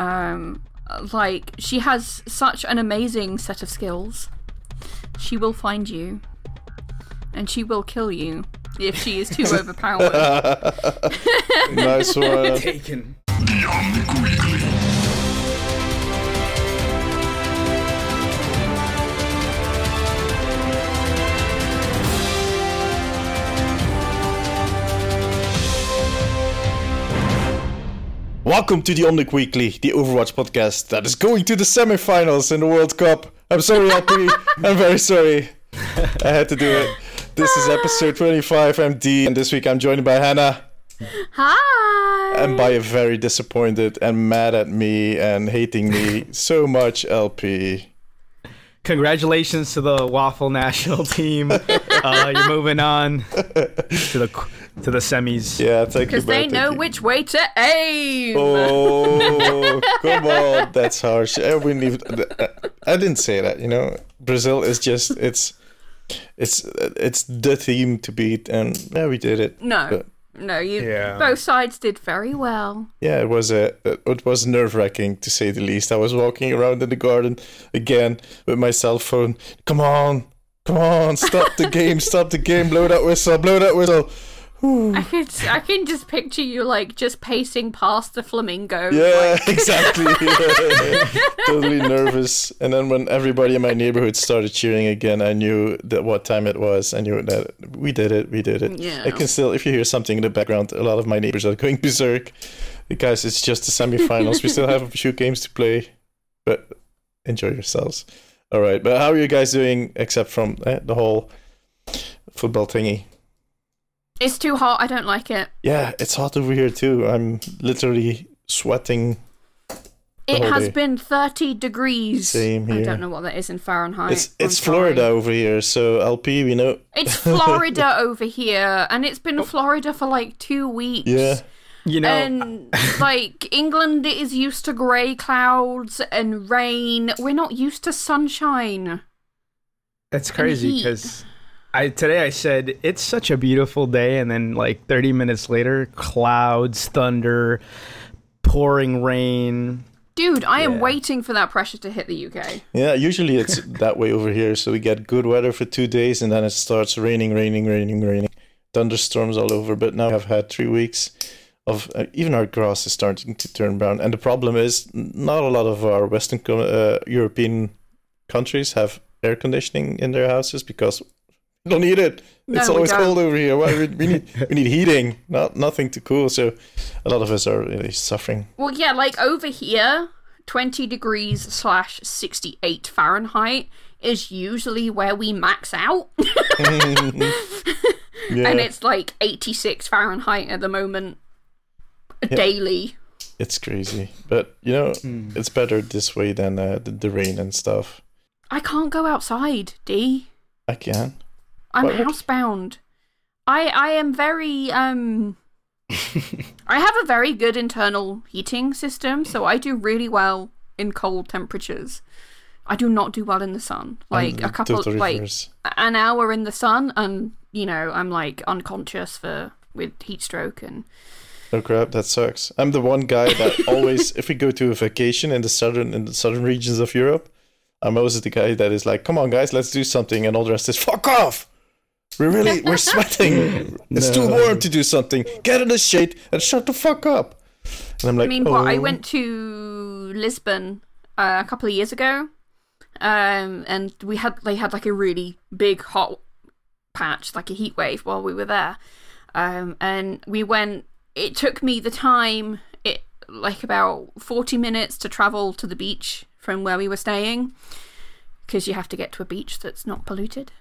Um, like she has such an amazing set of skills. She will find you, and she will kill you if she is too overpowered. nice one. Taken. Welcome to the Omnic Weekly, the Overwatch podcast that is going to the semifinals in the World Cup. I'm sorry, LP. I'm very sorry. I had to do it. This is episode 25 MD, and this week I'm joined by Hannah. Hi. And by a very disappointed and mad at me and hating me so much LP. Congratulations to the Waffle national team. uh, you're moving on to the to the semis. Yeah, thank you. Because they know you. which way to aim. Oh, come on. That's harsh. I wouldn't even. I didn't say that, you know. Brazil is just. It's. It's it's the team to beat, and yeah, we did it. No, But, no, you. Yeah. Both sides did very well. yeah, it was a it was nerve wracking to say the least. I was walking around in the garden again with my cell phone. Come on, come on, stop the game, stop the game, blow that whistle, blow that whistle. I could, I can just picture you like just pacing past the flamingo. Yeah, exactly. totally nervous. And then when everybody in my neighborhood started cheering again, I knew that what time it was. I knew that we did it. We did it. Yeah. I can still, if you hear something in the background, a lot of my neighbors are going berserk because it's just the semifinals. we still have a few games to play, but enjoy yourselves. All right. But how are you guys doing except from eh, the whole football thingy? It's too hot. I don't like it. Yeah, it's hot over here too. I'm literally sweating It has day. been 30 degrees. Same here. I don't know what that is in Fahrenheit. It's it's. Florida over here, so LP, we know. It's Florida over here, and it's been oh. Florida for like two weeks. Oh. Yeah, You know, And like England is used to grey clouds and rain. We're not used to sunshine. That's crazy because I today I said it's such a beautiful day, and then like 30 minutes later, clouds, thunder, pouring rain. Dude, I am Yeah. waiting for that pressure to hit the UK. yeah. Usually it's that way over here, so we get good weather for two days, and then it starts raining, raining, raining, raining, thunderstorms all over. But now I've had three weeks of uh, even our grass is starting to turn brown, and the problem is not a lot of our Western uh, European countries have air conditioning in their houses because we don't need it. It's we always cold over here. Why we, we need we need heating, not nothing to cool. So a lot of us are really suffering. Well, yeah, like over here, 20 degrees slash 68 Fahrenheit is usually where we max out. Yeah. and it's like 86 Fahrenheit at the moment. Daily. It's crazy, but you know, it's better this way than uh, the, the rain and stuff. I can't go outside, D. I can. I'm What- housebound. I I am very um I have a very good internal heating system, so I do really well in cold temperatures. I do not do well in the sun. Like a couple like an hour in the sun and you know, I'm like unconscious for with heat stroke and Oh crap, that sucks. I'm the one guy that always, if we go to a vacation in the southern in the southern regions of Europe, I'm always the guy that is like, "Come on, guys, let's do something," and all the rest is "Fuck off." We're really we're sweating. It's too warm to do something. Get in the shade and shut the fuck up. And I'm like, I mean, what I "Oh." went to Lisbon uh, a couple of years ago, um, and we had they had like a really big hot patch, like a heat wave, while we were there. Um, and we went. It took me the time, it like about forty minutes to travel to the beach from where we were staying, because you have to get to a beach that's not polluted.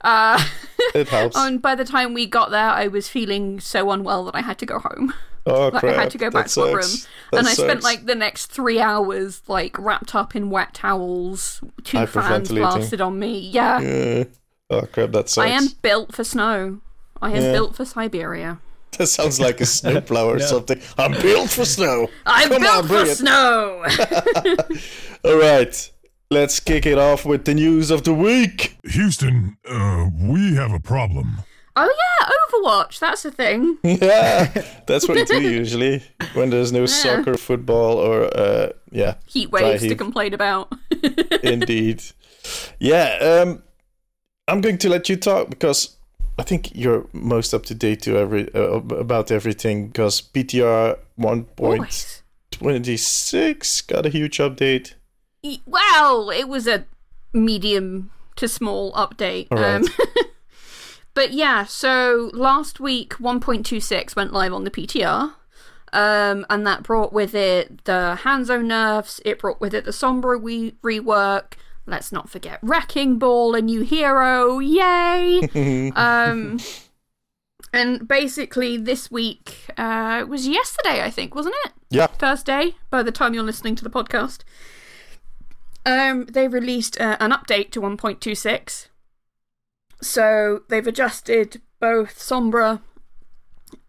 Uh, It helps. and by the time we got there, I was feeling so unwell that I had to go home. oh Like crap! I had to go back that to my room. That and I spent like the next three hours like wrapped up in wet towels. Two fans blasted on me. Yeah, Uh, oh crap! That sucks. I am built for snow. I am Yeah. built for Siberia. That sounds like a snowplow or something. I'm built for snow. I'm Come built on, for it. snow. All right, let's kick it off with the news of the week. Houston, uh, we have a problem. Oh yeah, Overwatch. That's a thing. Yeah, that's what we do usually when there's no soccer, football, or uh, yeah, Heat waves to complain about. indeed. Yeah, um, I'm going to let you talk because I think you're most up to date to every uh, about everything. Because PTR 1.26 got a huge update. Well, it was a medium to small update. Right. Um, but yeah, so last week 1.26 went live on the PTR. Um, and that brought with it the Hanzo nerfs, it brought with it the Sombra we- rework. Let's not forget Wrecking Ball, a new hero. Yay! um, and basically, this week, uh, it was yesterday, I think, wasn't it? Yeah, Thursday, by the time you're listening to the podcast. Um, they released uh, an update to 1.26. So they've adjusted both Sombra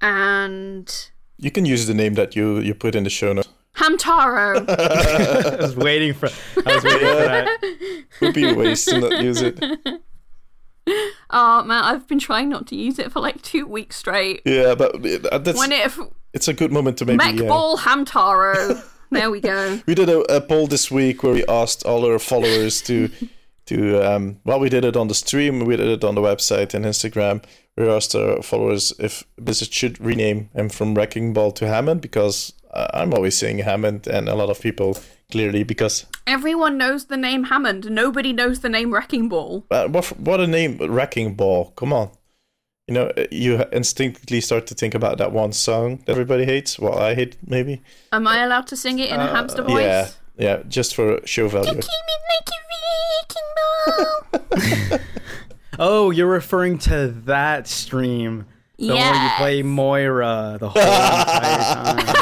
and you can use the name that you you put in the show notes. Hamtaro. I was waiting for. I was waiting for that. Would be a waste to not use it. oh man, I've been trying not to use it for like two weeks straight. Yeah, but uh, that's When it it's a good moment to maybe. Mech uh, Ball Hamtaro. there we go. We did a, a poll this week where we asked all our followers to to um well we did it on the stream, we did it on the website and Instagram. We asked our followers if Blizzard should rename him from Wrecking Ball to Hammond because uh, I'm always saying Hammond and a lot of people clearly because Everyone knows the name Hammond. Nobody knows the name Wrecking Ball. uh, what what a name Wrecking Ball. Come on. You know, uh, you instinctively start to think about that one song that everybody hates. Well, I hate maybe. Am I allowed to sing it in a hamster voice? Yeah, yeah, just for show value. Give me like a wrecking ball. Oh, you're referring to that stream. The one you play Moira the whole entire time.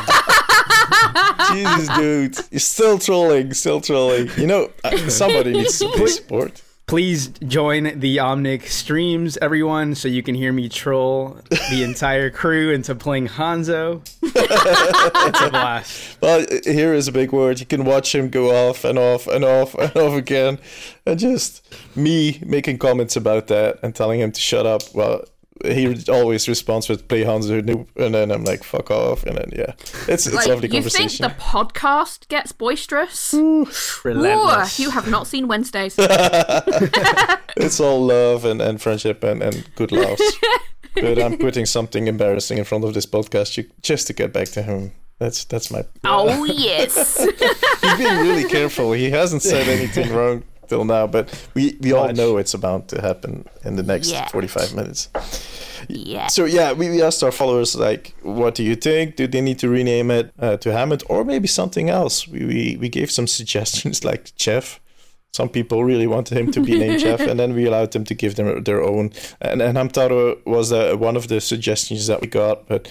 Jesus, dude, you're still trolling, still trolling. You know, uh, somebody needs to pay support. Please join the Omnic streams, everyone, so you can hear me troll the entire crew into playing Hanzo. it's a blast. Well, here is a big word. You can watch him go off and off and off and off again, and just me making comments about that and telling him to shut up. Well, he always responds with "play Hanzo," noob," and then I'm like "fuck off," and then yeah, it's it's Like, lovely you think the podcast gets boisterous? Relentless. Ooh, you have not seen Wednesdays. it's all love and, and friendship and, and good laughs. but I'm putting something embarrassing in front of this podcast just to get back to him. That's that's my. oh yes. He's being really careful. He hasn't said anything wrong till now, but we, we all know it's about to happen in the next Yeah. 45 minutes. yeah. So yeah, we, we asked our followers like, what do you think? Do they need to rename it uh, to Hammond or maybe something else? We, we we gave some suggestions like Jeff. Some people really wanted him to be named Jeff, and then we allowed them to give them their own. And and Hamtaro was uh, one of the suggestions that we got, but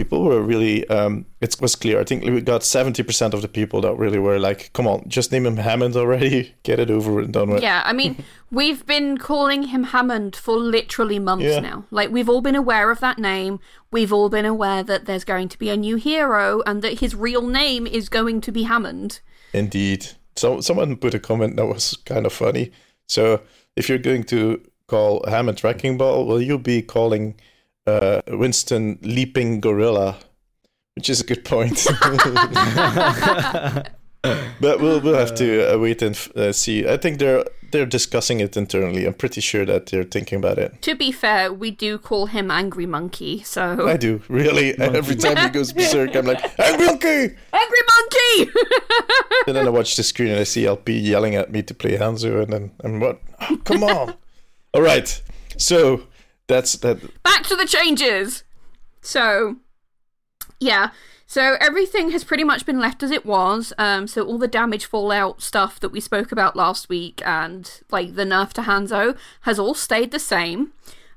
people were really um, it was clear. I think we got seventy percent of the people that really were like, "Come on, just name him Hammond already, get it over and done with." Yeah, I mean, we've been calling him Hammond for literally months Yeah. now. Like, we've all been aware of that name. We've all been aware that there's going to be a new hero and that his real name is going to be Hammond. Indeed. So someone put a comment that was kind of funny. So if you're going to call Hammond Wrecking Ball, will you be calling uh, Winston Leaping Gorilla? Which is a good point. but we'll we'll have to uh, wait and uh, see. I think they're they're discussing it internally. I'm pretty sure that they're thinking about it. To be fair, we do call him Angry Monkey, so. I do really. Every time he goes berserk, I'm like, "Angry Monkey!" Angry Monkey! And then I watch the screen and I see LP yelling at me to play Hanzo, and then I'm what? Oh, come on! All right, so that's that. Back to the changes! So, yeah. So everything has pretty much been left as it was. Um, so all the damage fallout stuff that we spoke about last week and like the nerf to Hanzo has all stayed the same.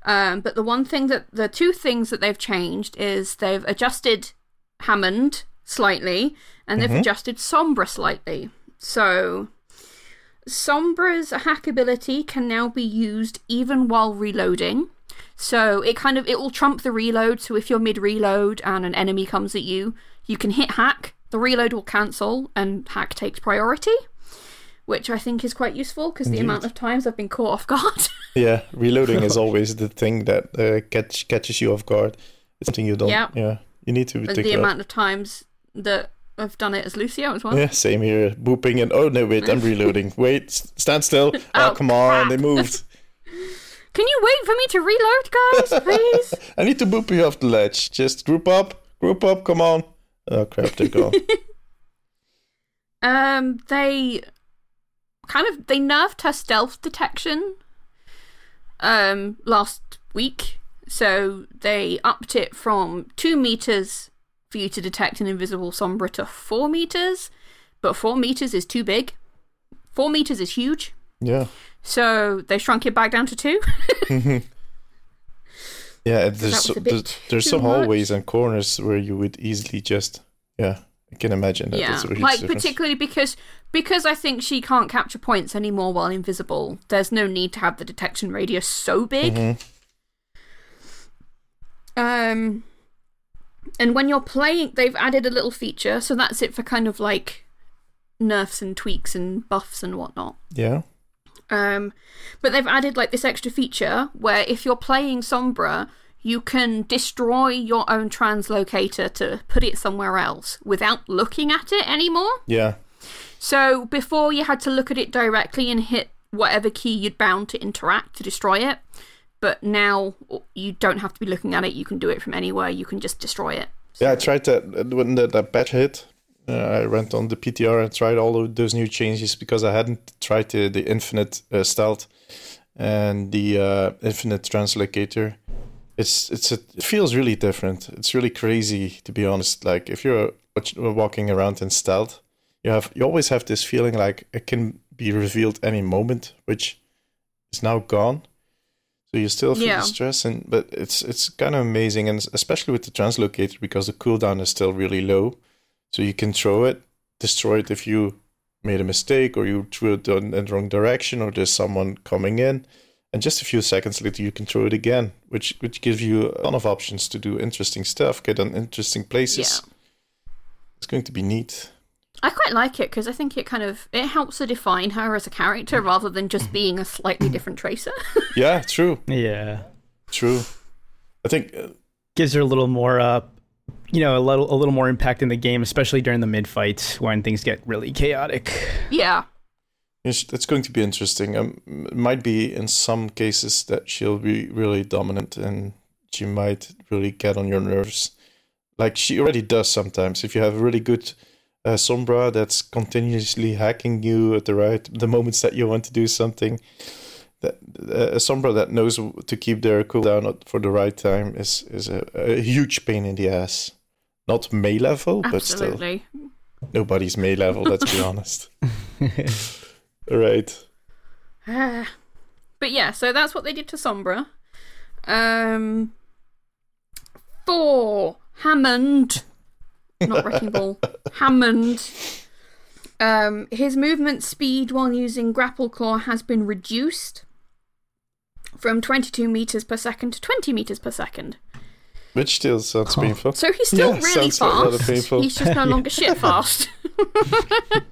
Um, but the one thing that the two things that they've changed is they've adjusted Hammond slightly and they've adjusted Sombra slightly. So Sombra's hack ability can now be used even while reloading. So it kind of it will trump the reload. So if you're mid reload and an enemy comes at you, you can hit hack. The reload will cancel and hack takes priority. which I think is quite useful because the amount of times I've been caught off guard. Yeah, reloading is always the thing that uh, catch, catches you off guard. It's something you don't. Yeah. Yeah, you need to and take the amount of times that I've done it as Lucio as well. Yeah, same here. Booping and oh no, wait, I'm reloading. Wait, stand still. Oh, Oh, come on, they moved. Can you wait for me to reload, guys, please? I need to boop you off the ledge. Just group up, group up. Come on. Oh crap, they're gone. um, they kind of they nerfed her stealth detection um last week, so they upped it from two meters for you to detect an invisible sombra to four meters, but four meters is too big. Four meters is huge, yeah, so they shrunk it back down to two. yeah. There's so, there's, there's some much. hallways and corners where you would easily just yeah. I can imagine that. yeah, That's a huge like difference. particularly because because I think she can't capture points anymore while invisible. There's no need to have the detection radius so big. Mhm. Um, and when you're playing, they've added a little feature, so that's it for kind of like nerfs and tweaks and buffs and whatnot. Yeah. Um, but they've added like this extra feature where if you're playing Sombra, you can destroy your own translocator to put it somewhere else without looking at it anymore. Yeah. So before you had to look at it directly and hit whatever key you'd bound to interact to destroy it. But now you don't have to be looking at it. You can do it from anywhere. You can just destroy it. Yeah, I tried that uh, when that, that patch hit. Uh, I went on the PTR and tried all of those new changes because I hadn't tried the, the infinite uh, stealth and the uh, infinite translocator. It's it's a, it feels really different. It's really crazy to be honest. Like if you're walking around in stealth, you have you always have this feeling like it can be revealed any moment, which is now gone. So you still feel Yeah. the stress, and but it's it's kind of amazing, and especially with the translocator because the cooldown is still really low, so you can throw it, destroy it if you made a mistake or you threw it in in the wrong direction or there's someone coming in, and just a few seconds later you can throw it again, which which gives you a ton of options to do interesting stuff, get on interesting places. Yeah. It's going to be neat. I quite like it because I think it kind of it helps to define her as a character rather than just being a slightly different tracer. Yeah, true, Yeah. true. I think uh, Gives her a little more uh you know, a little a little more impact in the game, especially during the mid fights when things get really chaotic. yeah. It's, it's going to be interesting. Um, it might be in some cases that she'll be really dominant and she might really get on your nerves. Like she already does sometimes. If you have a really good uh, Sombra that's continuously hacking you at the right the moments that you want to do something, that uh, a Sombra that knows to keep their cooldown for the right time is is a, a huge pain in the ass. Not May level, but still nobody's May level. Let's be honest. Right. but yeah, so that's what they did to Sombra. Um, Thor Hammond, not Wrecking Ball, Hammond. Um, his movement speed while using Grapple Claw has been reduced from 22 meters per second to 20 meters per second. Which still sounds painful. So he's still Yeah, really sounds like rather fast. painful. He's just no longer shit fast.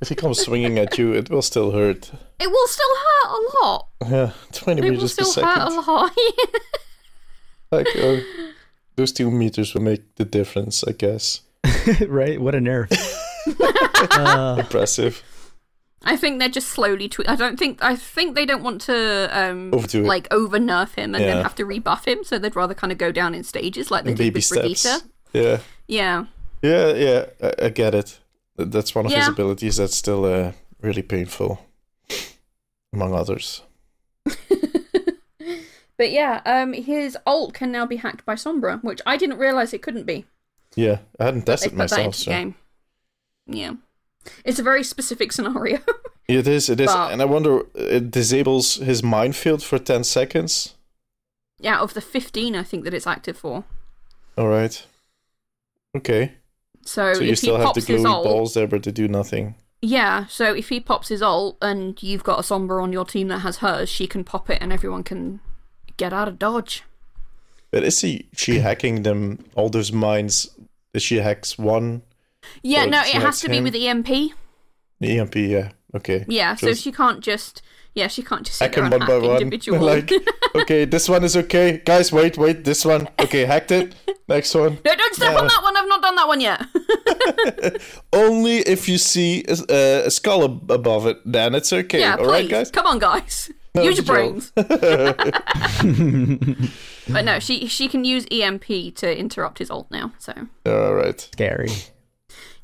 If he comes swinging at you, it will still hurt. It will still hurt a lot. Yeah, 20 It will meters per still hurt a second. lot. Like, uh, those two meters will make the difference, I guess. right? What a nerf. uh, Impressive. I think they're just slowly tweak. I don't think. I think they don't want to um Overdo it. like over nerf him and Yeah. then have to rebuff him. So they'd rather kind of go down in stages, like they did baby with steps. Brigitte. Yeah. Yeah, Yeah, yeah, I, I get it. Th- That's one of his Yeah. abilities that's still uh, really painful, among others. but yeah, um, his ult can now be hacked by Sombra, which I didn't realize it couldn't be. Yeah, I hadn't They tested put that myself, into the so. game. Yeah, it's a very specific scenario. It is, it is. But- And I wonder, it disables his minefield for 10 seconds? yeah, of the fifteen, I think that it's active for. All right. Okay. So, So you if he still have the glowy ult, balls there, but they do nothing. Yeah, so if he pops his ult and you've got a Sombra on your team that has hers, she can pop it and everyone can get out of dodge. But is he she hacking them all those mines? Is she hacks one Yeah, So no, it has hacks to be with EMP. the EMP? Yeah. Okay. Yeah, so she can't just yeah she can't just sit hack there them one hack by one. like, okay, this one is okay. Guys, wait, wait, this one. Okay, hacked it. Next one. no, don't step on that one. I've not done that one yet. Only if you see a, uh, a skull ab- above it, then it's okay. yeah, All please, right, guys. come on, guys, use your brains. but no, she she can use EMP to interrupt his ult now. So All right. Scary.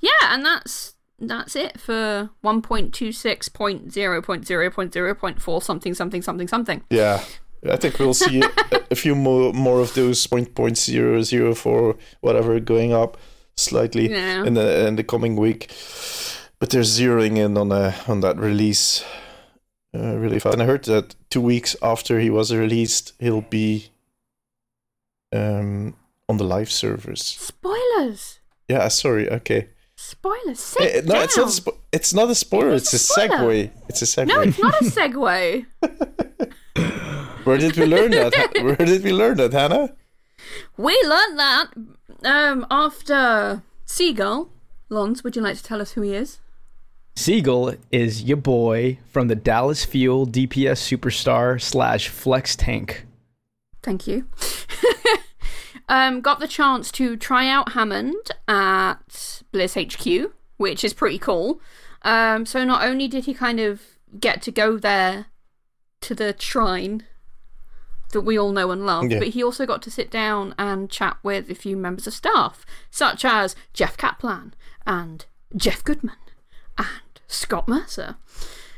Yeah, and that's that's it for 1.26.0.0.0.4 something something something something. Yeah. I think we'll see a, a few more more of those point point zero zero four whatever going up slightly Yeah. in the in the coming week. But they're zeroing in on uh, on that release uh, really fast. And I heard that two weeks after he was released, he'll be um, on the live servers. Spoilers. Yeah, sorry. Okay. Spoilers. Sit Eh, no, it's not. A spo- it's not a spoiler. It's It's, a a spoiler. segue. It's a segue. No, it's not a segue. Where did we learn that? Where did we learn that, Hannah? we learned that um, after Seagull. Lons, would you like to tell us who he is? Seagull is your boy from the Dallas Fuel DPS superstar slash flex tank. Thank you. um, got the chance to try out Hammond at Blizz HQ, which is pretty cool. Um, so not only did he kind of get to go there to the shrine that we all know and love, Yeah. but he also got to sit down and chat with a few members of staff, such as Jeff Kaplan and Geoff Goodman and Scott Mercer.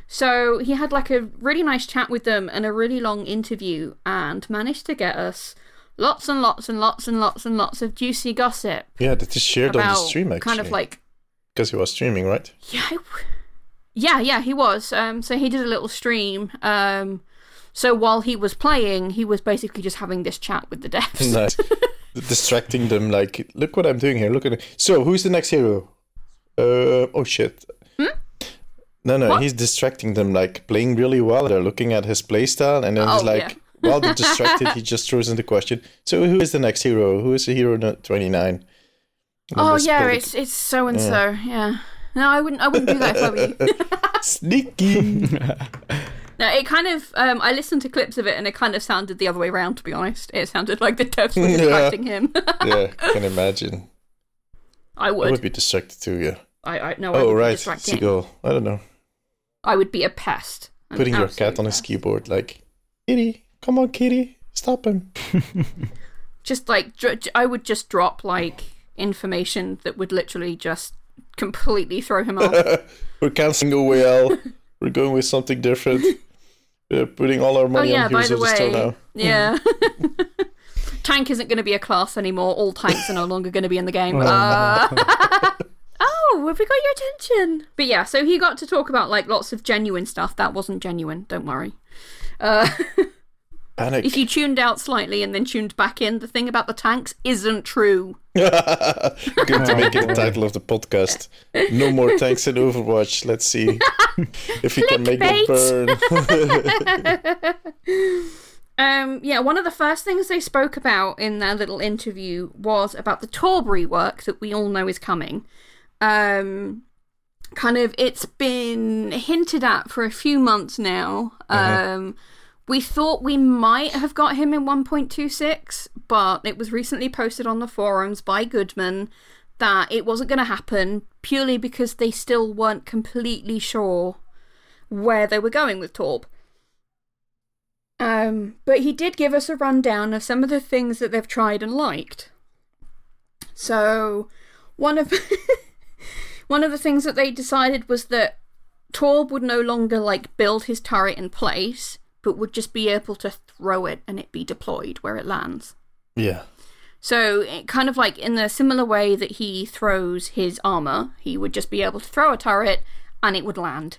So he had like a really nice chat with them and a really long interview and managed to get us lots and lots and lots and lots and lots of juicy gossip Yeah, that is shared on the stream actually. kind of like because he was streaming, right? yeah, w- yeah, yeah, he was. Um, so he did a little stream. Um, so while he was playing, he was basically just having this chat with the devs. nice. Distracting them, like, look what I'm doing here. Look at it. So, who's the next hero? Uh, oh shit. No, no, Hmm? What? he's distracting them, like playing really well. They're looking at his playstyle, and then he's Oh, like, yeah. While they're distracted, he just throws in the question. So, who is the next hero? Who is the hero no- 29? Oh yeah, build it's it's so and so. Yeah. No, I wouldn't. I wouldn't do that if I were you. sneaky. No, it kind of. Um, I listened to clips of it, and it kind of sounded the other way around. To be honest, it sounded like the devs were Yeah. distracting him. yeah, can imagine. I would. I would. be distracted too. Yeah. I, I no. I Oh would right, seagull. I don't know. I would be a pest. An Putting your cat on his keyboard, like, Kitty, come on, Kitty, stop him. Just like dr- I would just drop like information that would literally just completely throw him off. We're canceling OWL. We're going with something different. We're putting all our money oh yeah, on by Heroes the of the Storm now. yeah. Tank isn't going to be a class anymore. All tanks are no longer going to be in the game. Oh, Uh, oh, have we got your attention? But yeah, so he got to talk about like lots of genuine stuff. That wasn't genuine. Don't worry. Uh, Panic. if you tuned out slightly and then tuned back in, the thing about the tanks isn't true. Good to make it the title of the podcast. No more tanks in Overwatch. Let's see if we can make them burn. Um, yeah, one of the first things they spoke about in their little interview was about the Torb rework that we all know is coming. Um, kind of, it's been hinted at for a few months now. Um, we thought we might have got him in 1.26, but it was recently posted on the forums by Goodman that it wasn't going to happen purely because they still weren't completely sure where they were going with Torb. Um, but he did give us a rundown of some of the things that they've tried and liked. So, one of one of the things that they decided was that Torb would no longer like build his turret in place, but would just be able to throw it and it be deployed where it lands. yeah. So, it, kind of like in the similar way that he throws his armor, he would just be able to throw a turret and it would land.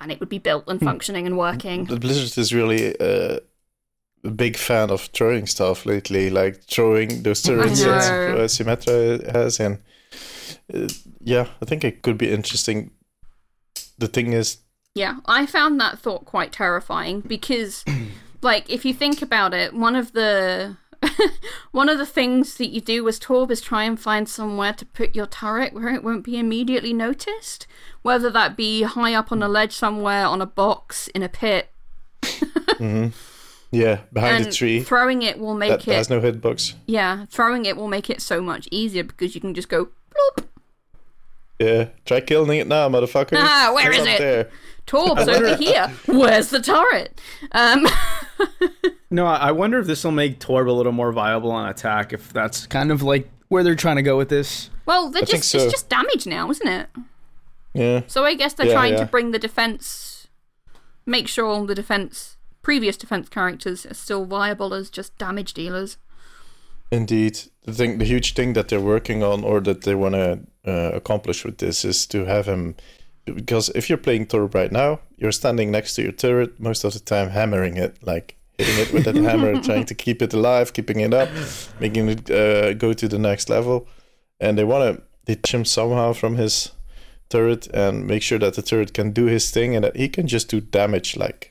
And it would be built and functioning and working. The Blizzard is really uh, a big fan of throwing stuff lately, like throwing those turrets that uh, Symmetra has. And uh, yeah, I think it could be interesting. The thing is, Yeah, I found that thought quite terrifying because, like, if you think about it, one of the one of the things that you do as Torb is try and find somewhere to put your turret where it won't be immediately noticed. Whether that be high up on a ledge somewhere, on a box, in a pit. Yeah, behind and a tree throwing it will make that it. has no hitbox. Yeah, throwing it will make it so much easier because you can just go. Bloop. Yeah, try killing it now, motherfucker. Ah, where It's is it? There. Torb's over here. Where's the turret? Um, No, I I wonder if this will make Torb a little more viable on attack. If that's kind of like where they're trying to go with this. well, they're I just so. it's just damage now, isn't it? Yeah, So I guess they're Yeah, trying yeah. to bring the defense, make sure all the defense, previous defense characters are still viable as just damage dealers. indeed. The thing, the huge thing that they're working on, or that they want to uh, accomplish with this, is to have him. Because if you're playing Torb right now, you're standing next to your turret most of the time, hammering it, like hitting it with that hammer, trying to keep it alive, keeping it up, making it uh, go to the next level. And they want to ditch him somehow from his turret and make sure that the turret can do his thing and that he can just do damage like.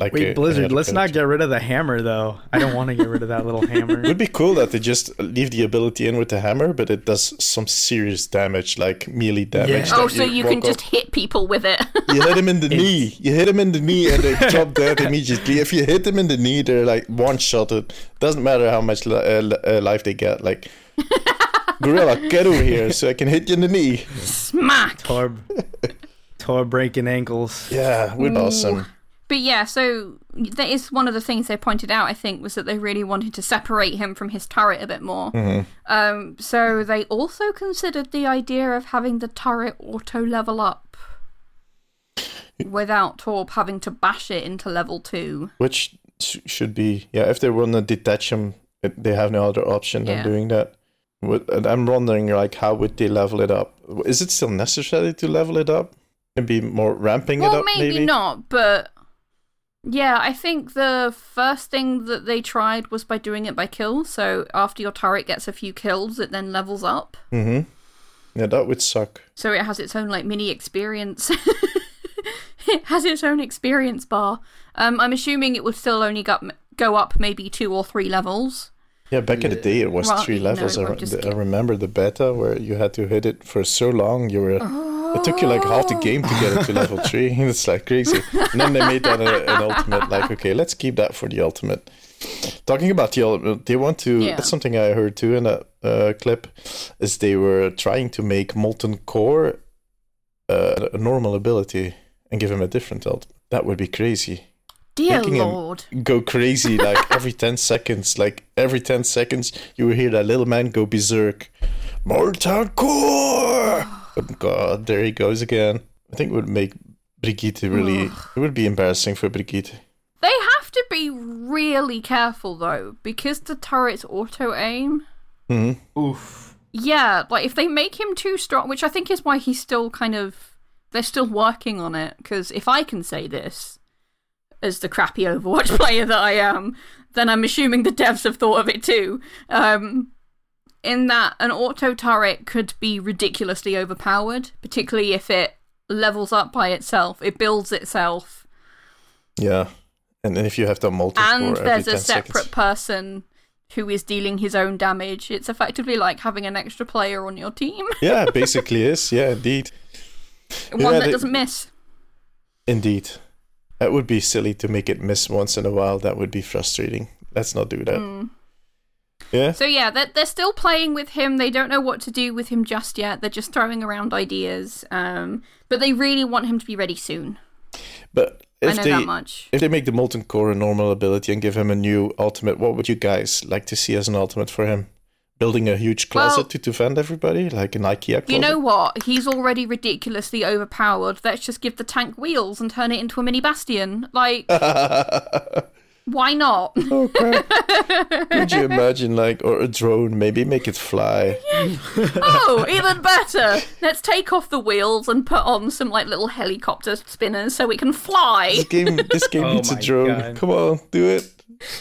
Like Wait, a- Blizzard, let's not get rid of the hammer though. I don't want to get rid of that little hammer. It would be cool that they just leave the ability in with the hammer, but it does some serious damage, like melee damage. Yeah. Oh, that so you can walk up- just hit people with it. you hit them in the knee. You hit them in the knee, and they drop dead immediately. If you hit them in the knee, they're like one shotted. Doesn't matter how much li- uh, uh, life they get. Like, gorilla, get over here so I can hit you in the knee. Smack. Torb, Torb breaking ankles. Yeah, we're awesome. But yeah, so that is one of the things they pointed out. I think was that they really wanted to separate him from his turret a bit more. Um, so they also considered the idea of having the turret auto level up without Torb having to bash it into level two. Which should be yeah. If they want to detach him, they have no other option than Yeah. doing that. And I'm wondering, like, how would they level it up? Is it still necessary to level it up? Maybe more ramping it Well, up, maybe, maybe. not, but yeah, I think the first thing that they tried was by doing it by kills. So after your turret gets a few kills, it then levels up. Mm-hmm. Yeah, that would suck. So it has its own like mini experience. it has its own experience bar. Um, I'm assuming it would still only go, go up maybe two or three levels. Yeah, back in the day, it was Well, three levels. it I, re- I remember the beta where you had to hit it for so long. You were. It took you like half the game to get it to level three. It's like crazy. And then they made that a, an ultimate. Like, okay, let's keep that for the ultimate. Talking about the ultimate, they want to. Yeah. That's something I heard too in that uh, clip. Is they were trying to make molten core uh, a normal ability and give him a different ultimate. That would be crazy Dear Making lord. go crazy like every 10 seconds like every 10 seconds you will hear that little man go berserk molten core oh god there he goes again i think it would make brigitte really it would be embarrassing for brigitte They have to be really careful though, because the turret's auto aim. hmm Oof. Yeah, like if they make him too strong, which I think is why he's still kind of. They're still working on it, because if I can say this, as the crappy Overwatch player that I am, then I'm assuming the devs have thought of it too. Um, in that an auto turret could be ridiculously overpowered, particularly if it levels up by itself, it builds itself, yeah. And then if you have the molten and there's 10 a separate seconds. person who is dealing his own damage. It's effectively like having an extra player on your team, yeah basically is. Yeah indeed. One Yeah, that they- doesn't miss. indeed. That would be silly to make it miss once in a while. That would be frustrating. Let's not do that. Mm. Yeah So yeah, they're, they're still playing with him. They don't know what to do with him just yet. They're just throwing around ideas. Um, but they really want him to be ready soon. but I if know they that much. If they make the Molten Core a normal ability and give him a new ultimate, what would you guys like to see as an ultimate for him? Building a huge closet Well- to defend everybody, like an IKEA closet? You know what? He's already ridiculously overpowered. Let's just give the tank wheels and turn it into a mini bastion. Like, why not? oh crap! Could you imagine, like, or a drone? Maybe make it fly. oh, even better. Let's take off the wheels and put on some like little helicopter spinners so it can fly. This game, this game Oh needs a drone. God. Come on, do it.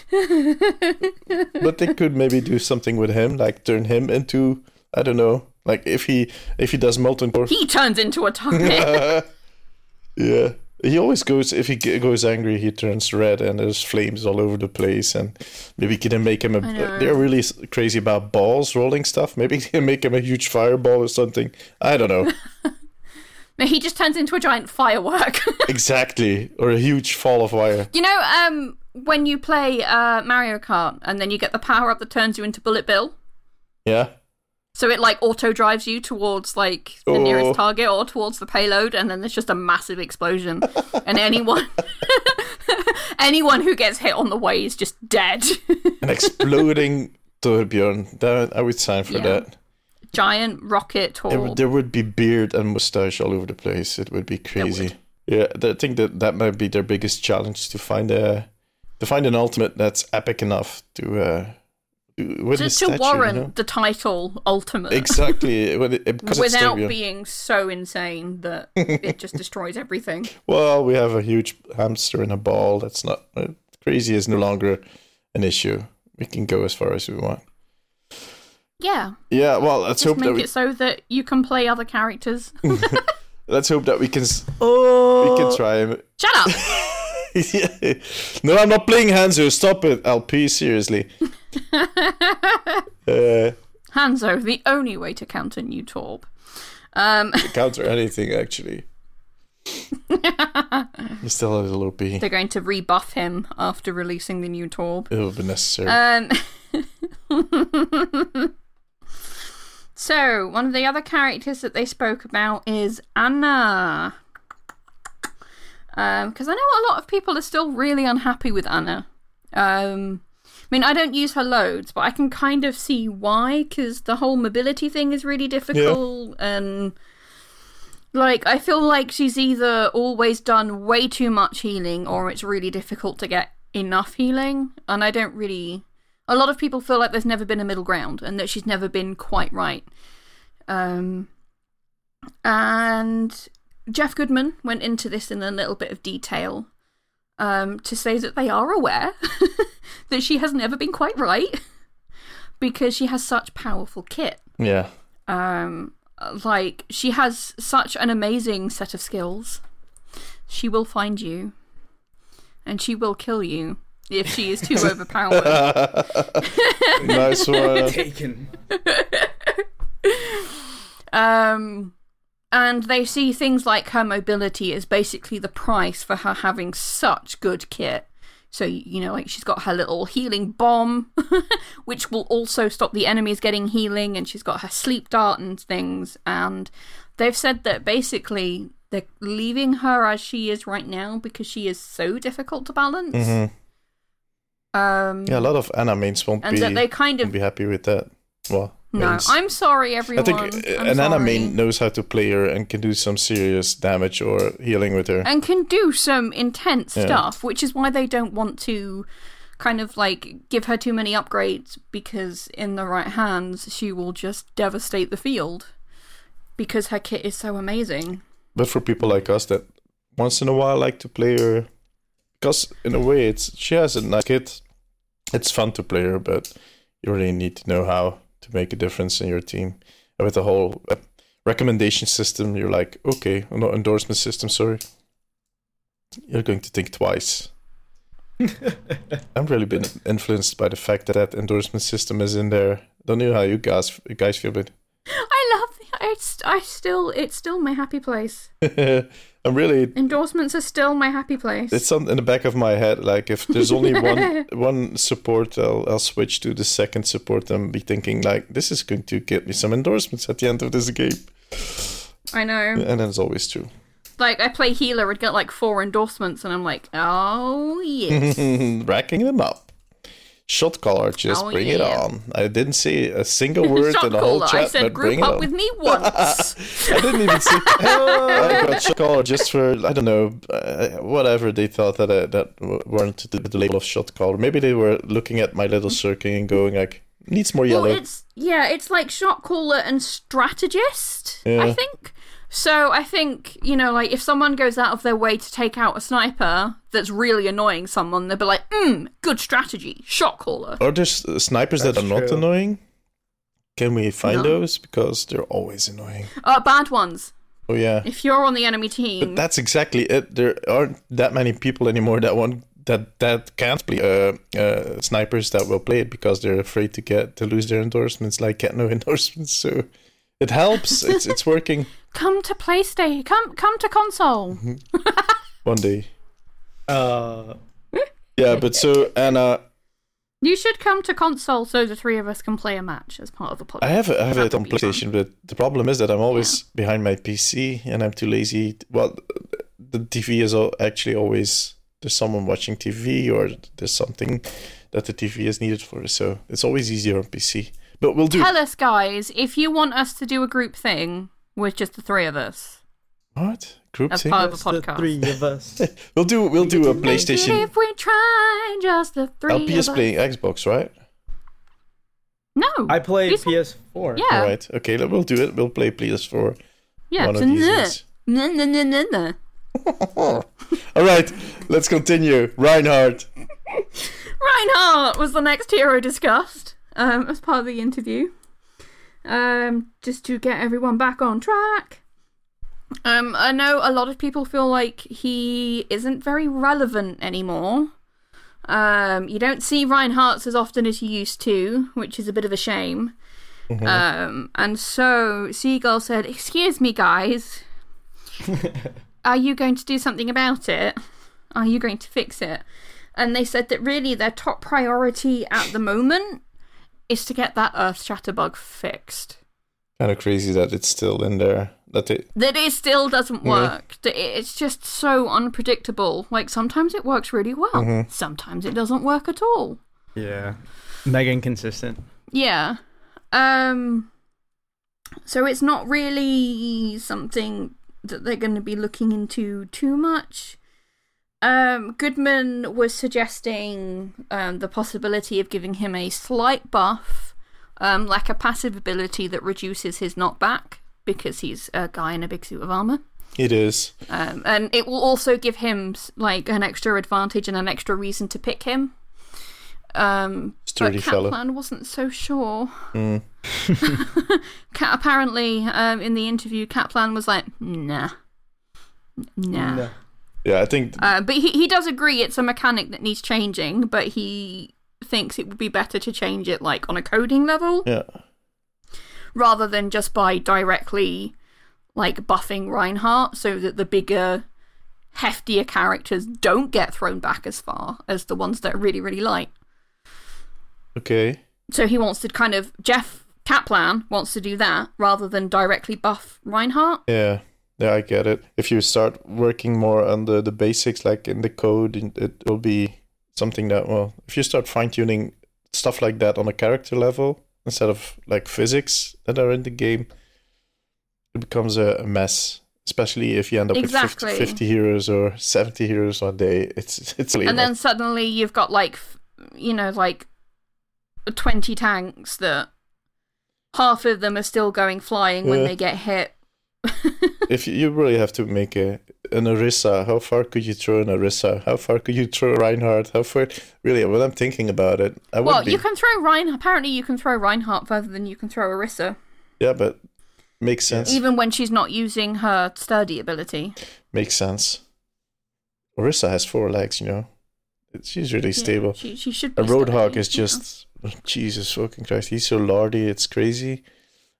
but they could maybe do something with him, like turn him into I don't know, like if he if he does Molten Core. He turns into a turret. yeah, He always goes if he goes angry, he turns red, and there's flames all over the place. And maybe he can make him a. They're really crazy about balls rolling stuff. Maybe can make him a huge fireball or something. I don't know No, he just turns into a giant firework. exactly, or a huge fall of wire. you know, um, when you play uh, Mario Kart and then you get the power up that turns you into Bullet Bill. Yeah, So it like auto drives you towards like the Oh. nearest target or towards the payload, and then there's just a massive explosion, and anyone anyone who gets hit on the way is just dead. an exploding Torbjorn. That I would sign for Yeah. that. Giant rocket There, or would- there would be beard and mustache all over the place. It would be crazy. Yeah, I think that that might be their biggest challenge to find a to find an ultimate that's epic enough to uh, to- with to, the to warrant you know? the title Ultimate. Exactly. it- Without being so insane that it just destroys everything. Well, we have a huge hamster in a ball. That's not uh, crazy. Is no longer an issue. We can go as far as we want. Yeah, Yeah. Well, let's just hope that make we it so that you can play other characters. let's hope that we can Oh, we can try. Shut up! Yeah. No, I'm not playing Hanzo. Stop it, LP. Seriously. uh, Hanzo, the only way to counter new Torb. Um, counter anything actually. He's still a little OP. They're going to rebuff him after releasing the new Torb. It will be necessary. Um, so, one of the other characters that they spoke about is Ana. Because I know a lot of people are still really unhappy with Ana. Um, I mean, I don't use her loads, but I can kind of see why, because the whole mobility thing is really difficult, and like I feel like she's either always done way too much healing, or it's really difficult to get enough healing, and I don't really. A lot of people feel like there's never been a middle ground, and that she's never been quite right. Um, and Geoff Goodman went into this in a little bit of detail um, to say that they are aware that she has never been quite right because she has such powerful kit. yeah. Um, like she has such an amazing set of skills. She will find you, and she will kill you if she is too overpowered. nice one. taken. Um, and they see things like her mobility as basically the price for her having such good kit. So, you know, like she's got her little healing bomb, which will also stop the enemies getting healing, and she's got her sleep dart and things. And they've said that basically they're leaving her as she is right now because she is so difficult to balance. Mhm. Um, Yeah, a lot of Ana mains won't and be that they kind won't of be happy with that. Well, no. I'm sorry, I everyone. think uh, I'm an sorry. main knows how to play her and can do some serious damage or healing with her. and can do some intense Yeah. stuff, which is why they don't want to kind of like give her too many upgrades because in the right hands she will just devastate the field because her kit is so amazing. But for people like us that once in a while like to play her, because in a way it's she has a nice kit. It's fun to play her, but you really need to know how to make a difference in your team. And with the whole uh, recommendation system, you're like, okay, no endorsement system, sorry. You're going to think twice. I've really been influenced by the fact that that endorsement system is in there. Don't know how you guys you guys feel, but I love it's I still it's still my happy place. I'm really Endorsements are still my happy place. it's on in the back of my head. Like if there's only one one support, I'll I'll switch to the second support and be thinking like this is going to get me some endorsements at the end of this game, I know. and then it's always true. Like I play healer, I'd get like four endorsements and I'm like, oh yes. Racking them up. Shot caller, just Oh, bring it on. I didn't see a single word in the whole chat, I said but bring group it up on. with me once. I didn't even see. I got shot caller just for I don't know uh, whatever they thought that uh, that weren't the, the label of shot caller. Maybe they were looking at my little circle and going like needs more yellow. Well, it's yeah, it's like shot caller and strategist. I think. So I think you know, like if someone goes out of their way to take out a sniper that's really annoying someone, they'll be like, "Hmm, good strategy, shot caller." Are there s- uh, snipers that That's are not annoying? Can we find No. those because they're always annoying? Uh, bad ones. Oh yeah. If you're on the enemy team, But that's exactly it. There aren't that many people anymore that want that that can't play uh, uh, snipers that will play it because they're afraid to get to lose their endorsements, like get no endorsements. So it helps. it's it's working. Come to PlayStation. Come come to console. One day. Uh, Yeah, but so Anna, You should come to console so the three of us can play a match as part of the podcast. I have it, I have That it on would be fun. PlayStation, but the problem is that I'm always behind my PC and I'm too lazy. Well, the TV is actually always there's someone watching TV or there's something that the TV is needed for. So it's always easier on PC. But we'll do Tell us, guys, if you want us to do a group thing with just the three of us what group as part of a just the podcast. three of us. We'll do we'll do a PlayStation. If we try just the three LP is of us. playing Xbox, right? No. I played These- PS4. Yeah. All right. Okay, then we'll do it. We'll play PS4 yeah. one of these days. All right, let's continue. Reinhardt. Reinhardt was the next hero discussed um, as part of the interview. Um, just to get everyone back on track. Um, I know a lot of people feel like he isn't very relevant anymore. Um, you don't see Reinhardt's as often as you used to, which is a bit of a shame. Um, and so Seagull said, "Excuse me, guys, are you going to do something about it? Are you going to fix it?" And they said that really their top priority at the moment is to get that Earth Shatter bug fixed. Kind of crazy that it's still in there. That it. That it still doesn't work. That It's just so unpredictable. Like sometimes it works really well, sometimes it doesn't work at all. Yeah. Mega inconsistent. Yeah. Um so it's not really something that they're going to be looking into too much. Um Goodman was suggesting um the possibility of giving him a slight buff, um like a passive ability that reduces his knockback because he's a guy in a big suit of armor. It is. Um, and it will also give him like an extra advantage and an extra reason to pick him. Um, Sturdy but. Kaplan wasn't so sure. Mm. Apparently, um, in the interview, Kaplan was like, "Nah, nah." No. Yeah, I think Uh, but he he does agree it's a mechanic that needs changing, but he thinks it would be better to change it like on a coding level yeah. rather than just by directly like buffing Reinhardt so that the bigger heftier characters don't get thrown back as far as the ones that are really really light. Okay. So he wants to kind of Jeff Kaplan wants to do that rather than directly buff Reinhardt. Yeah. Yeah, I get it. If you start working more on the, the basics, like in the code, it will be something that, well, if you start fine tuning stuff like that on a character level instead of like physics that are in the game, it becomes a, a mess. Especially if you end up Exactly. with 50, 50 heroes or 70 heroes one day. It's, it's really and not- then suddenly you've got like you know like 20 tanks that half of them are still going flying when Yeah. they get hit. if you, really have to make a an Orisa, how far could you throw an Orisa? How far could you throw Reinhardt? How far? Really, when I'm thinking about it, I would Well, be. you can throw Rein. Apparently, you can throw Reinhardt further than you can throw Orisa, Yeah, but makes sense. even when she's not using her sturdy ability. Makes sense. Orisa has four legs, you know. She's really Yeah, stable. she she should. Be A Roadhog is yeah. just Jesus fucking Christ. He's so lardy, it's crazy.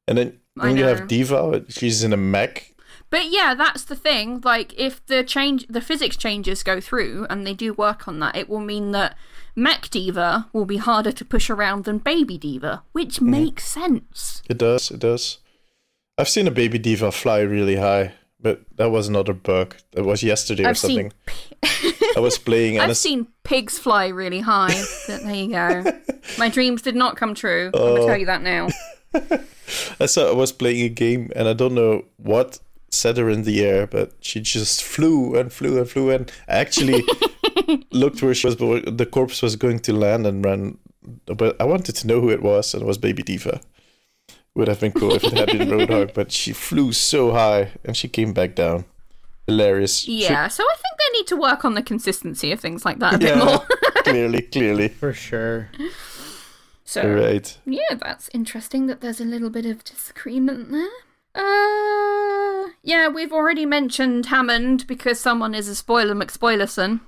And then when you have D.Va. She's in a mech. But yeah, that's the thing. Like, if the change, the physics changes go through, and they do work on that, it will mean that Mech D.Va will be harder to push around than Baby D.Va, which Mm-hmm. makes sense. It does. It does. I've seen a baby D.Va fly really high, but that was another bug. That was yesterday or I've something. seen. I was playing I've it's- seen pigs fly really high. but there you go. My dreams did not come true. I'm gonna Oh. tell you that now. I saw I was playing a game and I don't know what set her in the air, but she just flew and flew and flew and I actually looked where she was, but the corpse was going to land and ran. But I wanted to know who it was, and it was Baby D.Va. Would have been cool if it had been Roadhog, but she flew so high and she came back down. Hilarious. She- Yeah, so I think they need to work on the consistency of things like that a bit yeah, more. clearly, clearly. For sure. so All right. Yeah, that's interesting that there's a little bit of disagreement there. Uh, yeah, we've already mentioned Hammond because someone is a spoiler McSpoilerson.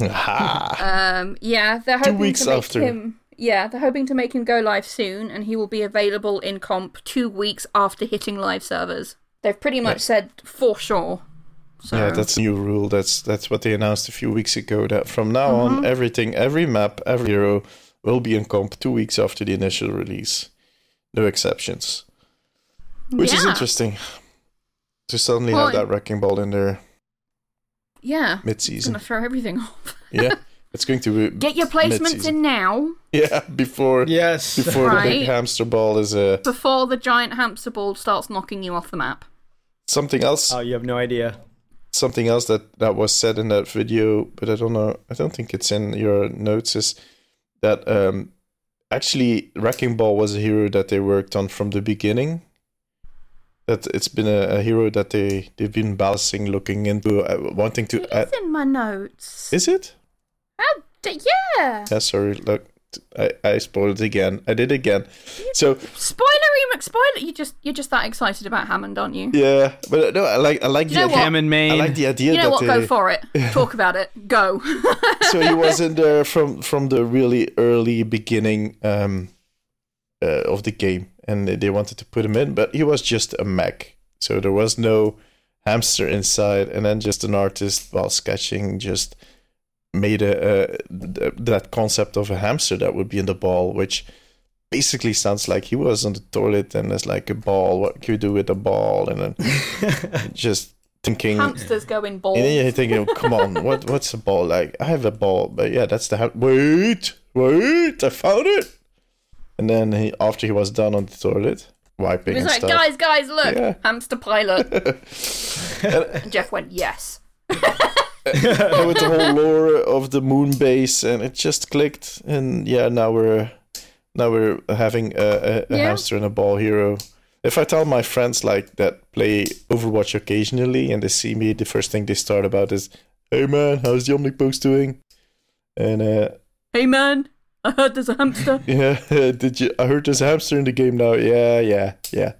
Um, yeah, they're hoping weeks to make after. him. Yeah, they're hoping to make him go live soon, and he will be available in comp two weeks after hitting live servers. They've pretty much said for sure. So Yeah, that's a new rule. That's that's what they announced a few weeks ago. That from now Mm-hmm. on, everything, every map, every hero will be in comp two weeks after the initial release. No exceptions. Which is interesting. To suddenly Well, have that wrecking ball in there yeah, mid-season. gonna throw everything off. yeah, it's going to be Get your placements mid-season. in now Yeah, before Yes. before the big hamster ball is uh, before the giant hamster ball starts knocking you off the map. something else. Oh, you have no idea. something else that that was said in that video, but I don't know. I don't think it's in your notes. Is that um, actually Wrecking Ball was a hero that they worked on from the beginning. That it's been a, a hero that they they've been balancing, looking into, uh, wanting to. It add. is in my notes. is it? How d- yeah. Yeah, sorry. Look, I, I spoiled it again. I did again. So Spoilery McSpoiler. You just you're just that excited about Hammond, aren't you? yeah, but no, I like I like You the idea. Hammond main. I like the idea You know that what? they, Go for it. Talk about it. Go. so he was in there from from the really early beginning um, uh, of the game, and they- they wanted to put him in, but he was just a mech, so there was no hamster inside, and then just an artist while sketching just made a, a th- that concept of a hamster that would be in the ball, which basically sounds like he was on the toilet and there's like a ball. What can you do with a ball? And then just thinking. Hamsters go in balls. And then you're thinking, oh, come on, what what's a ball like? I have a ball, but yeah, that's the ha- wait, wait, I found it. And then he, after he was done on the toilet, wiping He was and like, stuff. guys, guys, look, Yeah. hamster pilot. and Jeff went, yes. with the whole lore of the moon base, and it just clicked. And yeah, now we're now we're having a, a, a Yeah. hamster and a ball hero. If I tell my friends like that play Overwatch occasionally, and they see me, the first thing they start about is, "Hey man, how's the Omnic Post doing?" And uh, Hey man, I heard there's a hamster. Yeah, did you? I heard there's a hamster in the game now. Yeah, yeah, yeah.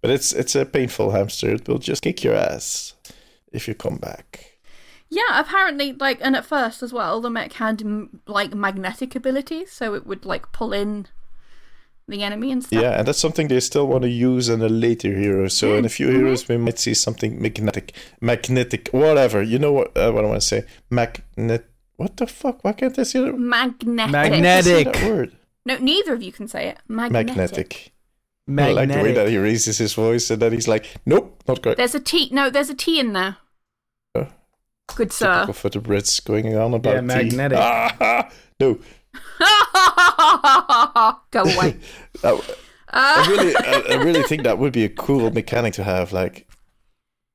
But it's it's a painful hamster. It will just kick your ass if you come back. yeah, apparently, like, and at first as well, the mech had like magnetic abilities, so it would like pull in the enemy and stuff. Yeah, and that's something they still want to use in a later hero. So in a few heroes, we might see something magnetic, magnetic, whatever. You know what? Uh, what I want to say? Magnet. What the fuck? Why can't I say that? Magnetic. Magnetic. That word. No, neither of you can say it. Magnetic. Magnetic. I like the way that he raises his voice and then he's like, "Nope, not correct." There's a T. No, there's a T in there. Oh. Good sir. Typical for the Brits going on about Yeah, magnetic. Ah, no, Go away. I, I really, I, I really think that would be a cool mechanic to have, like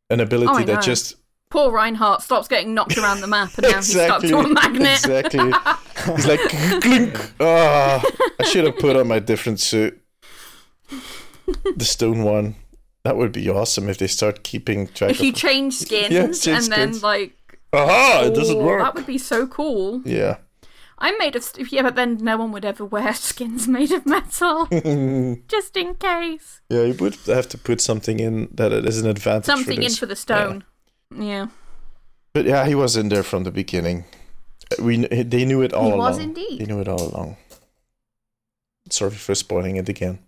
an ability Oh, that know. just Poor Reinhardt stops getting knocked around the map, and now exactly, he's stuck to a magnet. exactly. He's like clink. Ah, I should have put on my different suit, the stone one. That would be awesome if they start keeping track If you of. change skins Yeah, change and then like, Aha! It doesn't oh, work. that would be so cool. Yeah. I'm made a st- yeah, but then no one would ever wear skins made of metal, just in case. Yeah, you would have to put something in that it is an advantage. Something in for the stone. Yeah, But yeah, he was in there from the beginning. We they knew it all along. He along. was indeed. They knew it all along. Sorry for spoiling it again.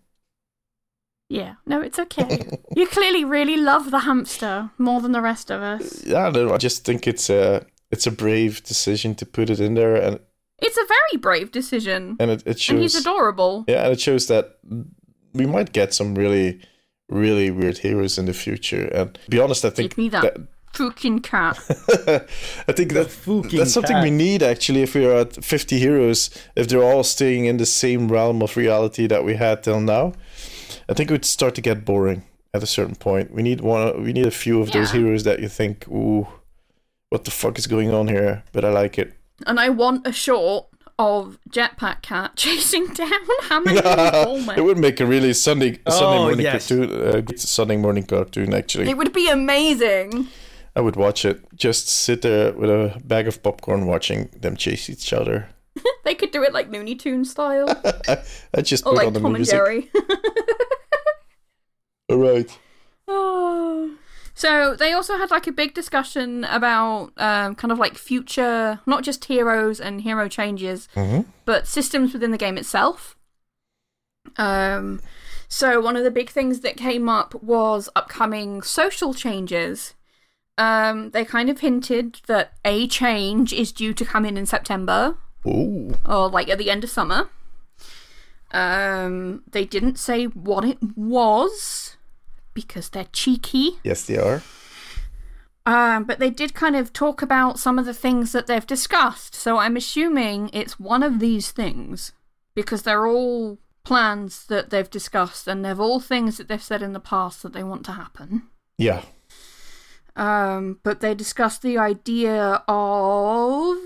yeah. No, it's okay. you clearly really love the hamster more than the rest of us. Yeah, no, I just think it's a it's a brave decision to put it in there, and It's a very brave decision, and it, it shows. and he's adorable. yeah, and it shows that we might get some really, really weird heroes in the future. And to be honest, I think Give me that fucking cat. I think that that's something we need actually. If we are at fifty heroes, if they're all staying in the same realm of reality that we had till now, I think it would start to get boring at a certain point. We need one. We need a few of those heroes that you think, ooh, what the fuck is going on here? But I like it. and I want a short of Jetpack Cat chasing down Hammond it would make a really Sunday a Sunday Oh, morning yes. cartoon. Uh, good Sunday morning cartoon actually. It would be amazing. I would watch it. Just sit there with a bag of popcorn, watching them chase each other. They could do it like Looney Tunes style, I just or put like on the Tom and. Jerry. All right. oh. So they also had like a big discussion about um, kind of like future, not just heroes and hero changes, hmm but systems within the game itself. Um, so one of the big things that came up was upcoming social changes. Um, they kind of hinted that a change is due to come in in September Ooh. or like at the end of summer. Um, they didn't say what it was because they're cheeky. Yes, they are. Um, but they did kind of talk about some of the things that they've discussed. So I'm assuming it's one of these things because they're all plans that they've discussed and they're all things that they've said in the past that they want to happen. Yeah. Um, but they discussed the idea of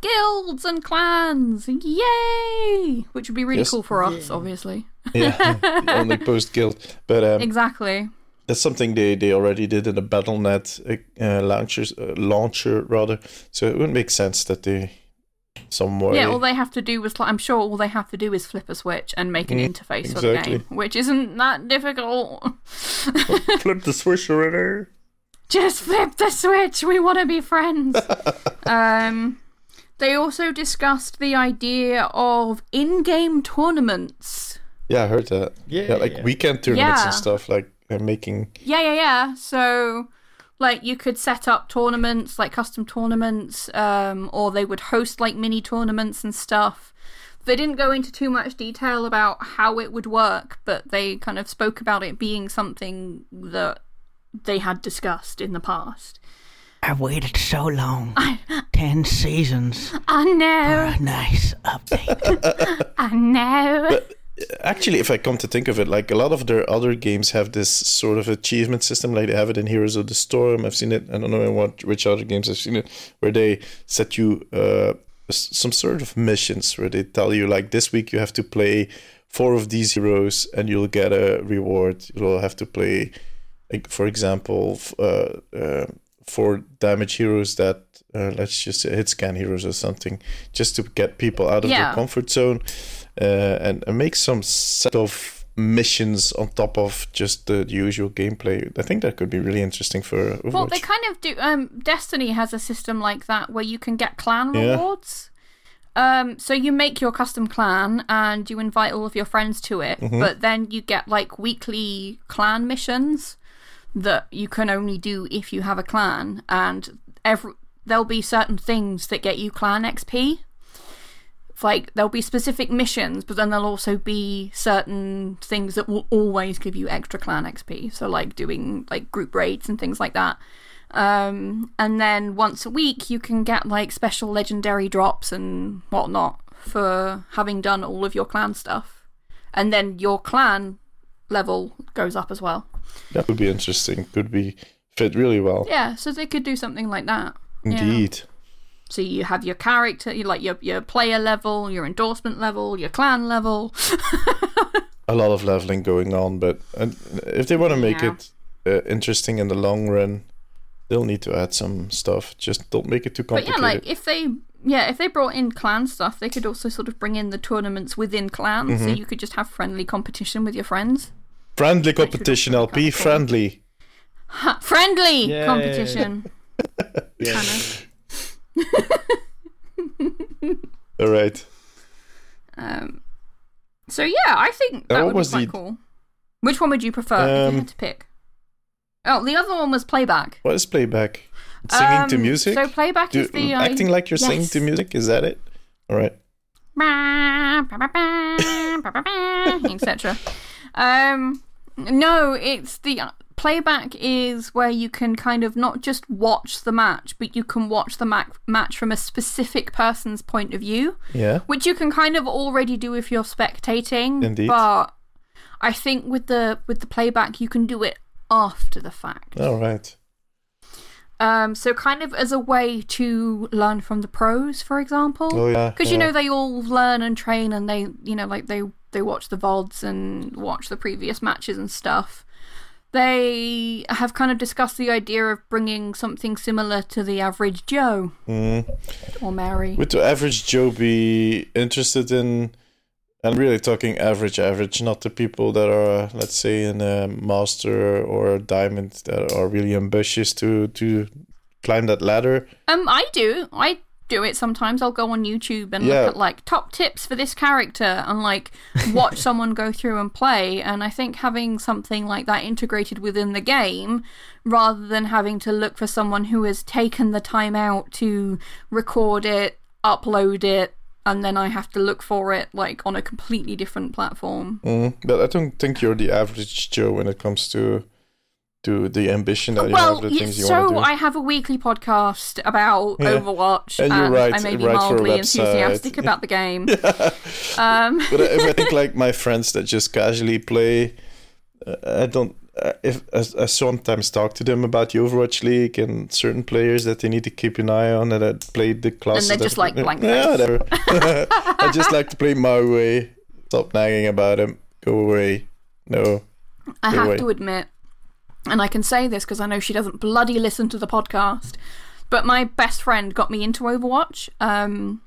guilds and clans. Yay! Which would be really Yes. cool for us, obviously. Yeah. Only post guild. But um, Exactly. that's something they, they already did in the Battle.net uh, launchers, uh, launcher, rather. So it wouldn't make sense that they some way. Yeah, all they have to do was, I'm sure all they have to do is flip a switch and make an Mm, interface for the game, which isn't that difficult. flip the switch already. Just flip the switch. We want to be friends. um, they also discussed the idea of in-game tournaments. Yeah, I heard that. Yeah, like yeah. weekend tournaments Yeah. and stuff, like uh, making. Yeah, yeah, yeah. So, like, you could set up tournaments, like custom tournaments, um, or they would host like mini tournaments and stuff. They didn't go into too much detail about how it would work, but they kind of spoke about it being something that they had discussed in the past. I've waited so long. Ten seasons I for know, a nice update. I know. Actually, if I come to think of it, like a lot of their other games have this sort of achievement system, like they have it in Heroes of the Storm. I've seen it. I don't know in what which other games I've seen it, where they set you uh, some sort of missions where they tell you like this week you have to play four of these heroes and you'll get a reward. You'll have to play, like for example, uh, uh, four damage heroes that. Uh, let's just say hit scan heroes or something, just to get people out of Yeah. their comfort zone uh, and, and make some set of missions on top of just the usual gameplay. I think that could be really interesting for Overwatch. Well, they kind of do. Um, Destiny has a system like that where you can get clan Yeah. rewards. Um, so you make your custom clan and you invite all of your friends to it, Mm-hmm. but then you get like weekly clan missions that you can only do if you have a clan, and every there'll be certain things that get you clan XP. Like there'll be specific missions, but then there'll also be certain things that will always give you extra clan XP. So like doing like group raids and things like that. Um, and then once a week you can get like special legendary drops and whatnot for having done all of your clan stuff. And then your clan level goes up as well. That would be interesting. Could be fit really well. Yeah, so they could do something like that. Indeed. So you have your character, you like your your player level, your endorsement level, your clan level. A lot of leveling going on, but uh, if they want to make Yeah. it uh, interesting in the long run, they'll need to add some stuff. Just don't make it too But yeah, like if they yeah, if they brought in clan stuff, they could also sort of bring in the tournaments within clans, so you could just have friendly competition with your friends. Friendly would also competition, be LP. kinda. Friendly. Ha, friendly Yay. competition. Yeah. All right. Um, so yeah, I think Uh, that what would be was quite the- cool. Which one would you prefer if you Um, had to pick? Oh, the other one was playback. What is playback? Singing to Um, music? So playback Do- is the uh, acting like you're singing to music. Is that it? All right. etc. Um, no, it's the playback is where you can kind of not just watch the match, but you can watch the ma- match from a specific person's point of view, Yeah. which you can kind of already do if you're spectating. Indeed. But I think with the with the playback, you can do it after the fact. All right. Um, so kind of as a way to learn from the pros, for example. Oh yeah. Because you know they all learn and train, and they you know like they they watch the vods and watch the previous matches and stuff. They have kind of discussed the idea of bringing something similar to the average Joe Mm. or Mary. Would the average Joe be interested in I'm really talking average, average, not the people that are, let's say, in a master or a diamond that are really ambitious to to climb that ladder. Um, I do. I do it sometimes. I'll go on YouTube and Yeah. look at like top tips for this character and like watch someone go through and play. And I think having something like that integrated within the game, rather than having to look for someone who has taken the time out to record it, upload it, and then I have to look for it like on a completely different platform. Mm, but I don't think you're the average Joe when it comes to to the ambition that you well, have, the yeah, things you want so to do. I have a weekly podcast about Yeah. Overwatch, And you and write- I may be mildly enthusiastic about the game. Um, but if I think like my friends that just casually play, uh, I don't. Uh, if I, I sometimes talk to them about the Overwatch League and certain players that they need to keep an eye on, and I played the classes. they're that- just like blank Yeah, whatever. I just like to play my way. Stop nagging about him. Go away. No. I have away. to admit, and I can say this because I know she doesn't bloody listen to the podcast, but my best friend got me into Overwatch. Um,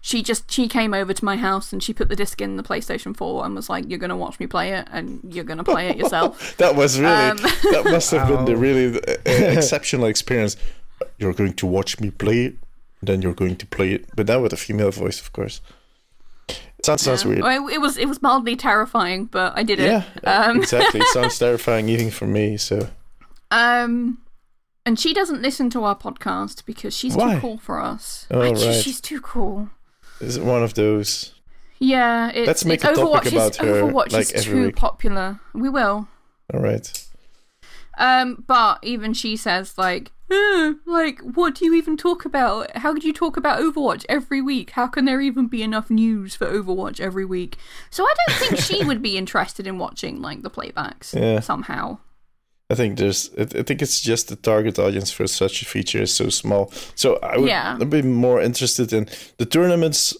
she just she came over to my house and she put the disc in the PlayStation 4 and was like, "You're gonna watch me play it, and you're gonna play it yourself." That was really. Um, that must have been the really uh, exceptional experience. You're going to watch me play it, then you're going to play it, but now with a female voice, of course. It sounds, sounds weird. It was it was mildly terrifying, but I did it. Yeah, Um, exactly. It sounds terrifying even for me. So Um, and she doesn't listen to our podcast because she's Why? too cool for us. Oh, I right. She's too cool. is it one of those? Yeah, it's, Let's make a topic Overwatch is, about her, Overwatch like, is too week. popular. We will. All right. Um, but even she says like, "Eh, like, what do you even talk about? How could you talk about Overwatch every week? How can there even be enough news for Overwatch every week? So I don't think she would be interested in watching like the playbacks Yeah. somehow. I think there's. I I think it's just the target audience for such a feature is so small. So I would Yeah. Be more interested in the tournaments,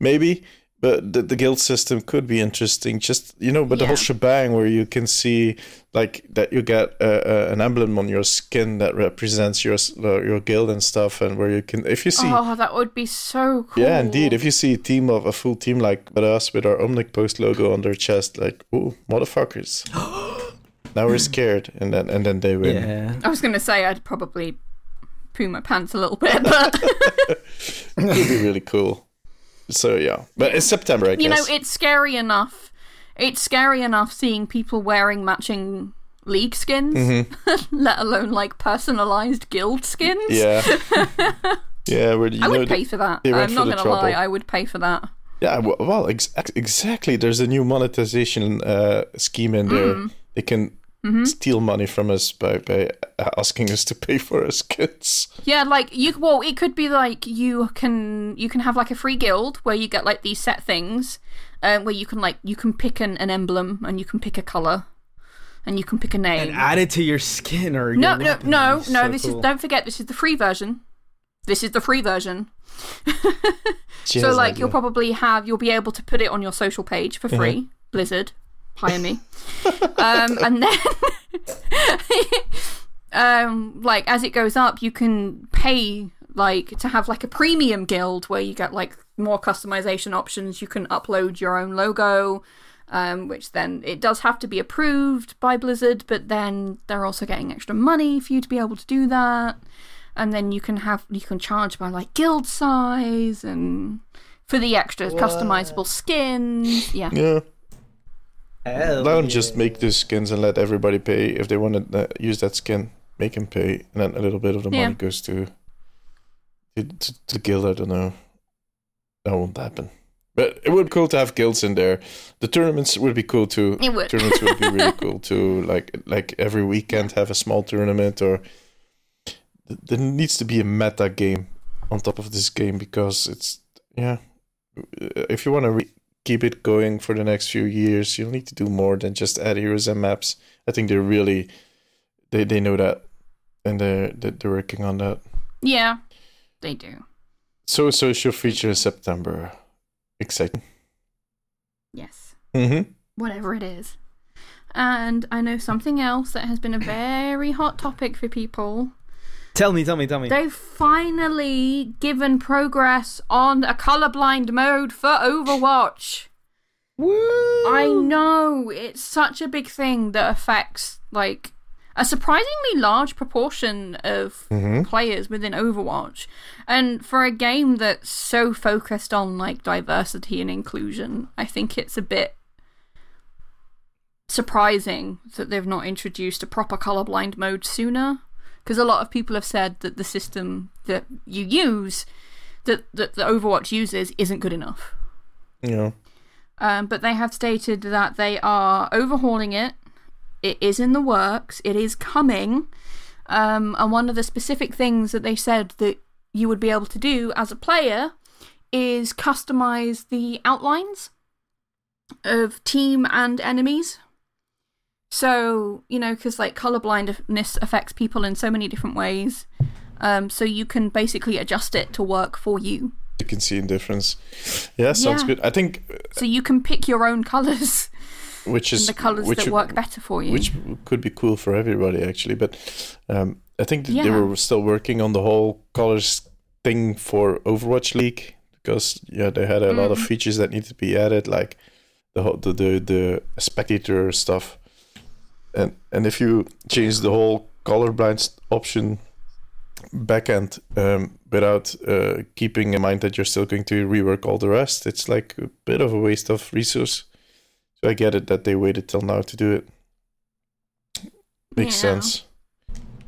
maybe. But the, the guild system could be interesting. Just you know, but the whole shebang where you can see like that you get uh, uh, an emblem on your skin that represents your uh, your guild and stuff, and where you can if you see. Oh, that would be so cool. Yeah, indeed. If you see a team of a full team like with us with our Omnic Post logo on their chest, like, oh, motherfuckers. now we're scared, and then and then they win. Yeah. I was gonna say I'd probably poo my pants a little bit, but It'd be really cool. So yeah, but it's September, I guess. you know, it's scary enough. It's scary enough seeing people wearing matching league skins, let alone like personalized guild skins. yeah, yeah. Where do you I would pay for that. I'm not gonna lie. I would pay for that. yeah, well, ex- ex- exactly. There's a new monetization uh, scheme in there. Mm. They can Mm-hmm. steal money from us by by asking us to pay for our kids. Yeah, like you. Well, it could be like you can you can have like a free guild where you get like these set things, uh, where you can like you can pick an, an emblem and you can pick a color, and you can pick a name. And add it to your skin or no, your no, weapon. no, no. so this cool. is don't forget. This is the free version. This is the free version. So has an like you'll probably have you'll be able to put it on your social page for free. Blizzard, hire me. um, and then um, like as it goes up, you can pay like to have like a premium guild where you get like more customization options. You can upload your own logo. Um, which then it does have to be approved by Blizzard, but then they're also getting extra money for you to be able to do that and then you can have you can charge by like guild size and for the extra customizable skins. Yeah. Yeah. Hell Let them yeah. just make the skins and let everybody pay if they want to uh, use that skin. Make them pay, and then a little bit of the Yeah. money goes to to, to to the guild. I don't know. That won't happen. But it would be cool to have guilds in there. The tournaments would be cool too. It would. Tournaments would be really cool too. Like like every weekend have a small tournament or there needs to be a meta game on top of this game because it's yeah. If you want to re- keep it going for the next few years, you'll need to do more than just add heroes and maps. I think they're really they they know that and they're they're working on that. Yeah. They do. So social feature in September. Exciting. Yes. Mm-hmm. Whatever it is. And I know something else that has been a very hot topic for people Tell me, tell me, tell me. They've finally given progress on a colorblind mode for Overwatch. Woo! I know it's such a big thing that affects like a surprisingly large proportion of mm-hmm. players within Overwatch. And for a game that's so focused on like diversity and inclusion, I think it's a bit surprising that they've not introduced a proper colorblind mode sooner. Because a lot of people have said that the system that you use, that, that the Overwatch uses, isn't good enough. Know, Um, but they have stated that they are overhauling it. It is in the works. It is coming. Um, and one of the specific things that they said that you would be able to do as a player is customize the outlines of team and enemies. So, you know, because like colorblindness affects people in so many different ways. Um, so you can basically adjust it to work for you. you can see a difference. Yeah, sounds Yeah. good. I think So you can pick your own colors which and is the colors which that work better for you. which could be cool for everybody actually. But um, I think that they were still working on the whole colors thing for Overwatch League because yeah, they had a lot of Mm. features that needed to be added, like the whole, the the the spectator stuff. And and if you change the whole colorblind option backend um, without uh, keeping in mind that you're still going to rework all the rest, it's like a bit of a waste of resource. So I get it that they waited till now to do it. Makes Yeah. sense.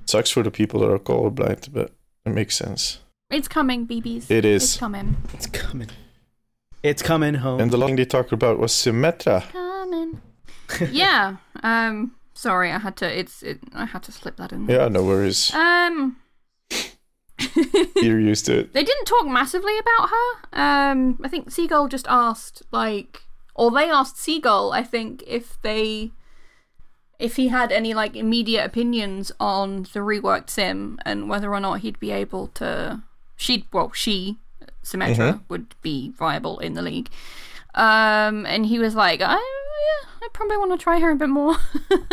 Sucks for the people that are colorblind, but it makes sense. It's coming, BBs. It It's coming. It's coming. It's coming home. And the last thing they talked about was Symmetra. Coming. yeah. Um. Sorry, I had to. It's. It, I had to slip that in. There. Yeah, no worries. Um. You're used to it. They didn't talk massively about her. Um. I think Seagull just asked, like, or they asked Seagull, I think, if they, if he had any like immediate opinions on the reworked sim and whether or not he'd be able to. She, well, she, Symmetra, would be viable in the league. Um, and he was like, I, yeah, I probably want to try her a bit more.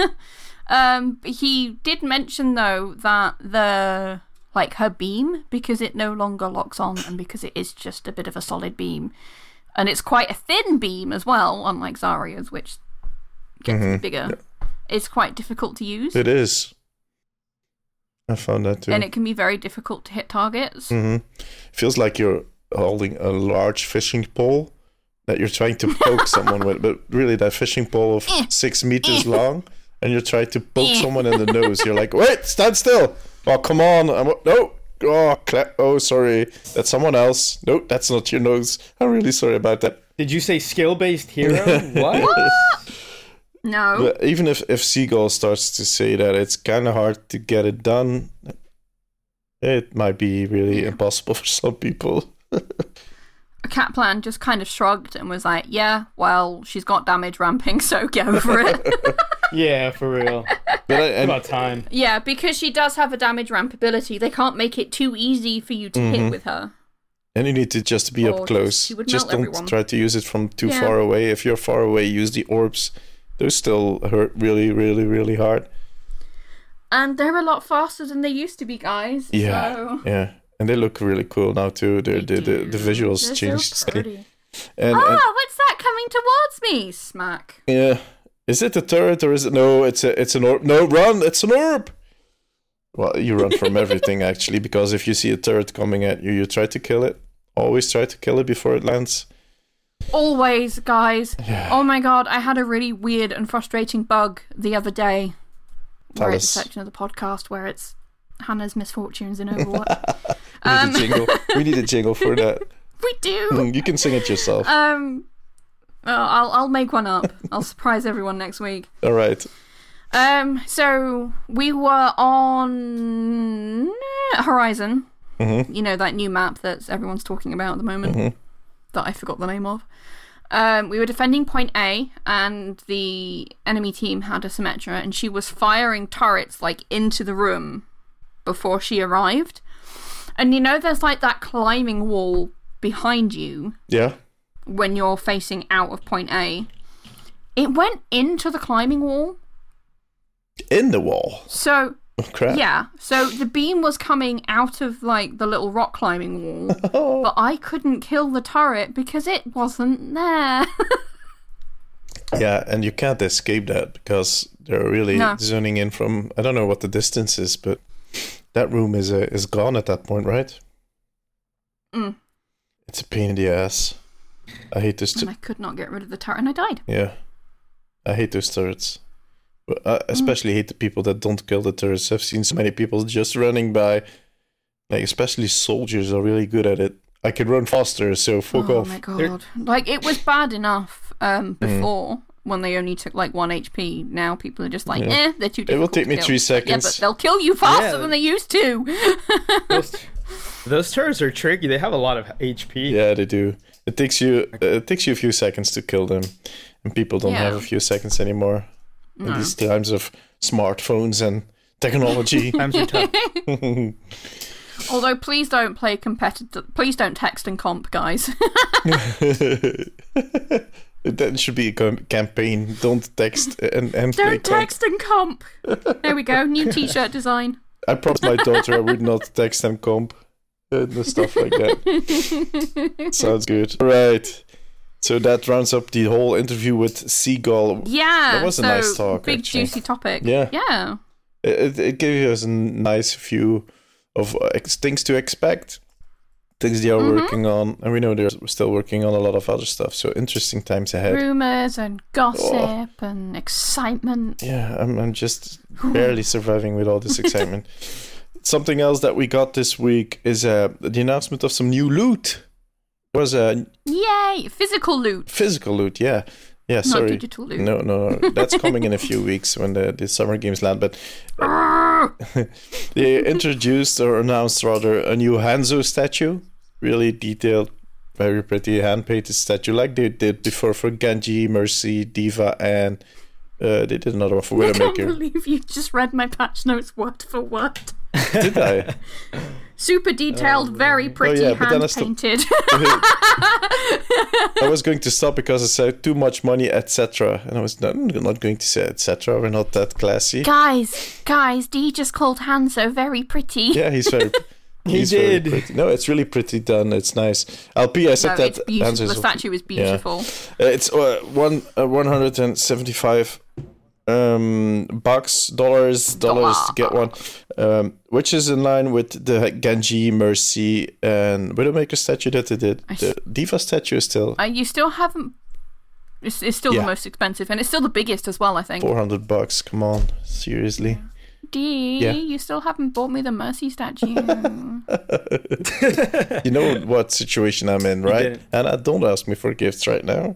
um, he did mention though that the like her beam because it no longer locks on and because it is just a bit of a solid beam, and it's quite a thin beam as well, unlike Zarya's, which gets bigger. It's quite difficult to use, It is. I found that too. and it can be very difficult to hit targets. hmm Feels like you're holding a large fishing pole that you're trying to poke someone with, but really that fishing pole of eh. six meters eh. long, and you're trying to poke eh. someone in the nose. You're like, wait, stand still. Oh, come on. I'm, no. Oh, cla- oh, sorry. That's someone else. No, that's not your nose. I'm really sorry about that. Did you say skill based hero? what? No, But even if, if Seagull starts to say that it's kind of hard to get it done, it might be really impossible for some people. Kaplan just kind of shrugged and was like, "Yeah, well, she's got damage ramping, so get over it." yeah, for real. But I, and, About time. yeah, because she does have a damage ramp ability. They can't make it too easy for you to hit mm-hmm. with her. And you need to just be Or up close. she would Just don't everyone. try to use it from too Yeah. far away. If you're far away, use the orbs. Those still hurt really, really, really hard. And they're a lot faster than they used to be, guys. Yeah, So... yeah. And they look really cool now too. They're, the, the the visuals They're changed. so pretty. And, Oh, and what's that coming towards me? Smack. yeah, is it a turret or is it no? It's a it's an orb. No, run! It's an orb. Well, you run from everything actually because if you see a turret coming at you, you try to kill it. Always try to kill it before it lands. Always, guys. Yeah. Oh my god, I had a really weird and frustrating bug the other day. Tell Where it's a us. section of the podcast where it's Hannah's misfortunes in Overwatch. We need Um, a jingle. we need a jingle for that. we do. Mm, You can sing it yourself. Um, well, I'll I'll make one up. I'll surprise everyone next week. All right. Um, so we were on Horizon. Mhm. You know that new map that everyone's talking about at the moment. Mhm. That I forgot the name of. Um, we were defending point A, and the enemy team had a Symmetra, and she was firing turrets like into the room before she arrived. And you know, there's like that climbing wall behind you Yeah. when you're facing out of point A. It went into the climbing wall. In the wall. So Oh, crap. Yeah, so the beam was coming out of like the little rock climbing wall, but I couldn't kill the turret because it wasn't there. Yeah, and you can't escape that because they're really No. zoning in from. I don't know what the distance is, but that room is uh, is gone at that point, right? Mm. It's a pain in the ass. I hate this. and I could not get rid of the turret, and I died. Yeah, I hate those turrets. But Mm. I especially hate the people that don't kill the turrets. I've seen so many people just running by. Like especially soldiers are really good at it. I can run faster, so fuck oh off. Oh my god! Like it was bad enough um, before when they only took like one HP. Now people are just like, Yeah. eh, they're too. It will take to me kill. three Yeah, seconds. but they'll kill you faster Yeah. than they used to. Those, those turrets are tricky. They have a lot of HP. Yeah, they do. It takes you uh, it takes you a few seconds to kill them, and people don't Yeah. have a few seconds anymore in these times of smartphones and technology. Times are tough. Although, please don't play competitive. Please don't text and comp, guys. That should be a campaign. Don't text and and don't comp. text and comp. There we go. New T-shirt design. I promised my daughter I would not text and comp and stuff like that. Sounds good. Right. So that rounds up the whole interview with Seagull. Yeah, That was a so nice talk, Big actually. juicy topic. Yeah. yeah. It, it gave us a nice view of uh, things to expect, things they are Mm-hmm. working on, and we know they're still working on a lot of other stuff. So interesting times ahead. Rumors and gossip Oh. and excitement. Yeah, I'm, I'm just barely surviving with all this excitement. Something else that we got this week is uh, the announcement of some new loot. It was a Yay! Physical loot, physical loot, yeah. Yeah, not sorry. digital loot. No, no, no. That's coming in a few weeks when the, the summer games land. But they introduced or announced rather a new Hanzo statue. Really detailed, very pretty hand painted statue, like they did before for Genji, Mercy, D.Va, and uh, they did another one for Widowmaker. I can't believe you just read my patch notes word for word. Did I? Super detailed, very pretty, Oh, yeah, but then hand painted. I was going to stop because I said too much money, etc. And I was not, not going to say etc. We're not that classy. guys, guys, Dee just called Hanzo very pretty. Yeah, he's very. He he's did. No, it's really pretty done. It's nice. LP, I said No, that. it's answers The statue is beautiful. Uh, it's uh, one uh, one hundred and seventy five um bucks dollars dollars to get one um which is in line with the genji mercy and widowmaker statue that they did I the D.Va statue is still Uh, you still haven't. It's, it's still Yeah. the most expensive, and it's still the biggest as well. I think. 400 bucks come on seriously Dee, Yeah. you still haven't bought me the Mercy statue. you know what situation i'm in right and i don't ask me for gifts right now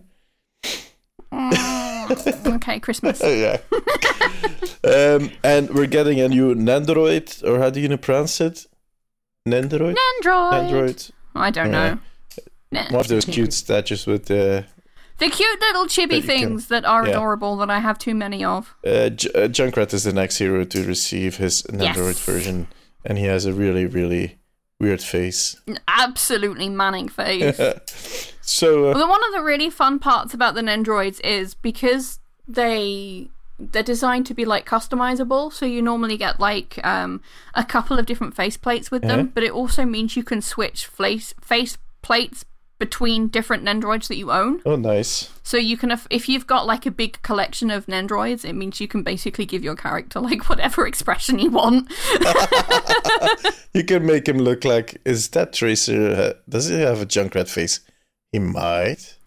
okay, Christmas. Yeah um and we're getting a new nandroid or how do you pronounce it nandroid Android. android I don't Yeah. know. Nah. one of those cute statues with uh The cute little That chibi can- things that are yeah. adorable that I have too many of. Uh, J- uh, Junkrat is the next hero to receive his Nandroid Yes. version, and he has a really, really weird face. An absolutely manic face. so, uh, Well, one of the really fun parts about the Nendroids is because they they're designed to be like customizable. So you normally get like um, a couple of different face plates with them, Uh-huh. but it also means you can switch face face plates between different Nendroids that you own. oh, nice. So you can, if, if you've got like a big collection of Nendroids, it means you can basically give your character like whatever expression you want. You can make him look like. Is that Tracer? Uh, does he have a Junkrat face? He might.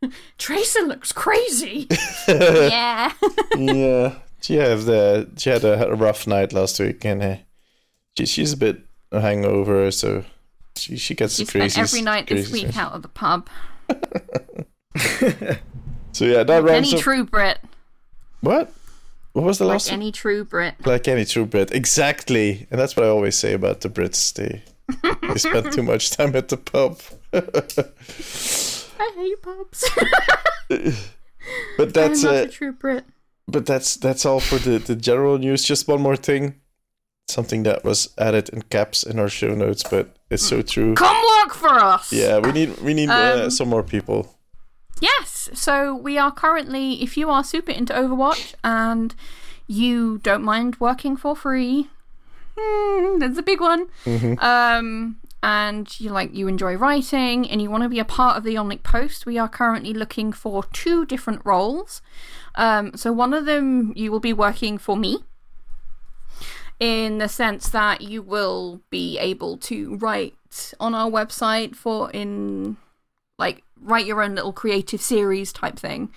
Tracer looks crazy. yeah. yeah. She have the. She had a, a rough night last week, and uh, she, she's a bit hangover, so she she gets She the crazy. every night this week out of the pub. So yeah, that rounds Any up. true Brit. what? What was the Like last? one? any true Brit. Like any true Brit, exactly, and that's what I always say about the Brits. They they spend too much time at the pub. I hate pubs. But that's I'm not uh, a true Brit. but that's that's all for the the general news. Just one more thing, something that was added in caps in our show notes, but it's so true. Come work for us. Yeah, we need we need uh, Um, some more people. Yes. So we are currently, if you are super into Overwatch and you don't mind working for free Hmm, there's a big one. Um, and you like you enjoy writing and you want to be a part of the Omnic Post, we are currently looking for two different roles. Um, so one of them you will be working for me in the sense that you will be able to write on our website for in like write your own little creative series type thing.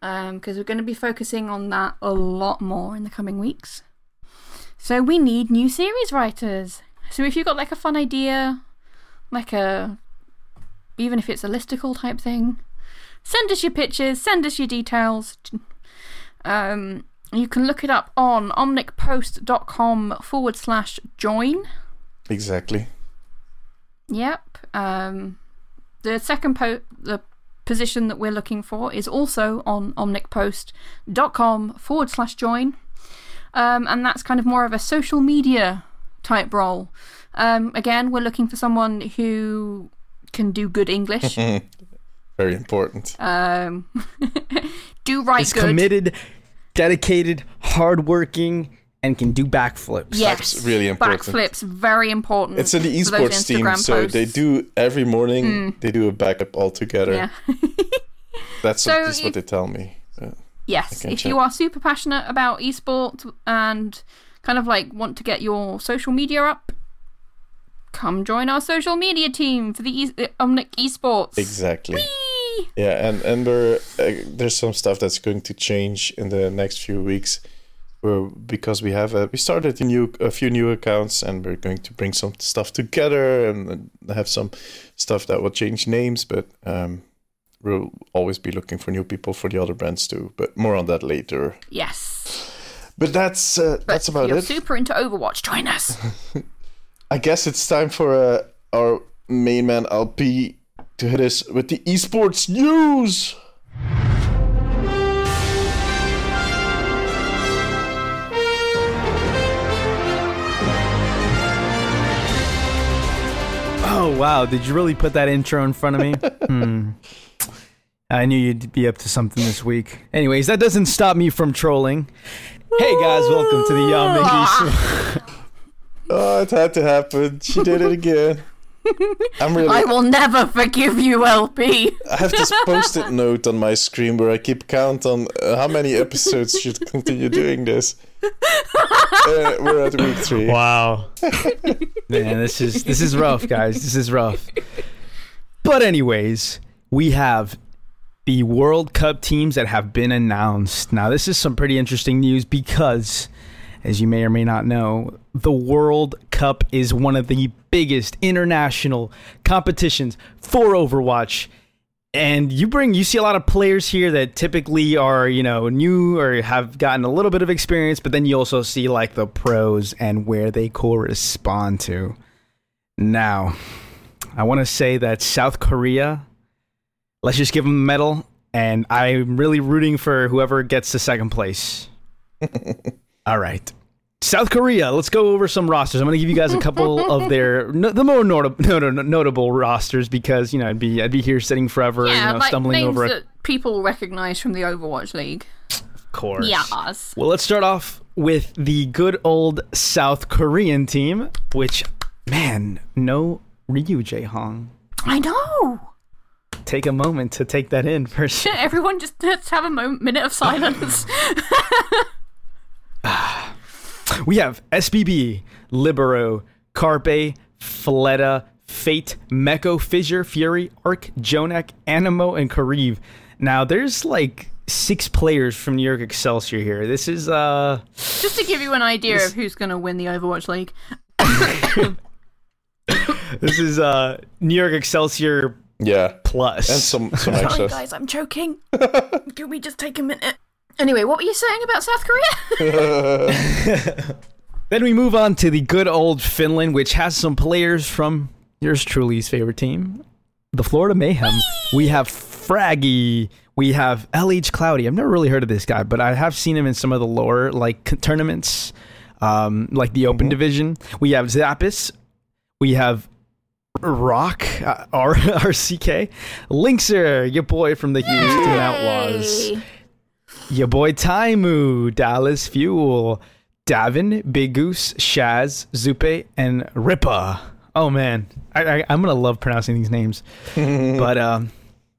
Because we're going to be focusing on that a lot more in the coming weeks. So we need new series writers. So if you've got like a fun idea like a even if it's a listicle type thing send us your pictures send us your details. Um, you can look it up on omnicpost.com forward slash join Exactly. Yep. Um, the second po- the position that we're looking for is also on omnicpost.com forward slash join. Um, and that's kind of more of a social media type role. Um, again, we're looking for someone who can do good English, Very important. um, do write Is good. committed, dedicated, hardworking, and can do backflips. yes, That's really important. Backflips, very important. It's in the esports team, Instagram so they do every morning. They do a backup all together. Yeah. That's So what, that's if- what they tell me. Uh, Yes, if check. you are super passionate about esports and kind of like want to get your social media up, come join our social media team for the e- Omnic Esports. exactly. Whee! Yeah, and and we're uh, there's some stuff that's going to change in the next few weeks, where because we have a, we started a new a few new accounts and we're going to bring some stuff together and have some stuff that will change names, but um, we'll always be looking for new people for the other brands too. But more on that later. Yes. But that's uh, But that's about you're it. super into Overwatch, join us. I guess it's time for uh, our main man LP to hit us with the esports news. Oh wow! Did you really put that intro in front of me? hmm. I knew you'd be up to something this week. Anyways, that doesn't stop me from trolling. Hey guys, welcome to the Young Mickey's. Oh, it had to happen. She did it again. I'm really. I will never forgive you, LP. I have this post-it note on my screen where I keep count on uh, how many episodes should continue doing this. Uh, we're at week three. Wow. Man, this is this is rough, guys. This is rough. But anyways, we have the World Cup teams that have been announced. Now, this is some pretty interesting news because as you may or may not know, the World Cup is one of the biggest international competitions for Overwatch. And you bring you see a lot of players here that typically are, you know, new or have gotten a little bit of experience, but then you also see like the pros and where they correspond to. Now, I want to say that South Korea, let's just give them a medal, and I'm really rooting for whoever gets the second place. All right. South Korea, let's go over some rosters. I'm going to give you guys a couple of their no, the more nota- nota- notable rosters because you know I'd be I'd be here sitting forever, Yeah, you know, like stumbling over a that people recognize from the Overwatch League. Of course. Yes. Well, let's start off with the good old South Korean team, which man, no Ryu Jae Hong. I know. Take a moment to take that in first. Everyone just let's have a moment, minute of silence. We have SBB, Libero, Carpe, Fleta, Fate, Meko, Fissure, Fury, Arc, JJoNak, Anamo, and Kariv. Now, there's like six players from New York Excelsior here. This is, uh, just to give you an idea of who's going to win the Overwatch League. this is, uh, New York Excelsior Yeah, plus. and some some Sorry, guys, I'm choking. Can we just take a minute? Anyway, what were you saying about South Korea? Then we move on to the good old Finland, which has some players from yours truly's favorite team, the Florida Mayhem. We have Fragi. We have LhCloudy. I've never really heard of this guy, but I have seen him in some of the lower like tournaments, um, like the Open Division. We have Zappis. We have Rock, uh, R- RCK. Linkzr, your boy from the Houston Outlaws Yay. Your boy Taimou, Dallas Fuel, Davin, Big Goose, Shaz, Zupe, and Ripa. Oh man, I, I, I'm gonna love pronouncing these names. but um,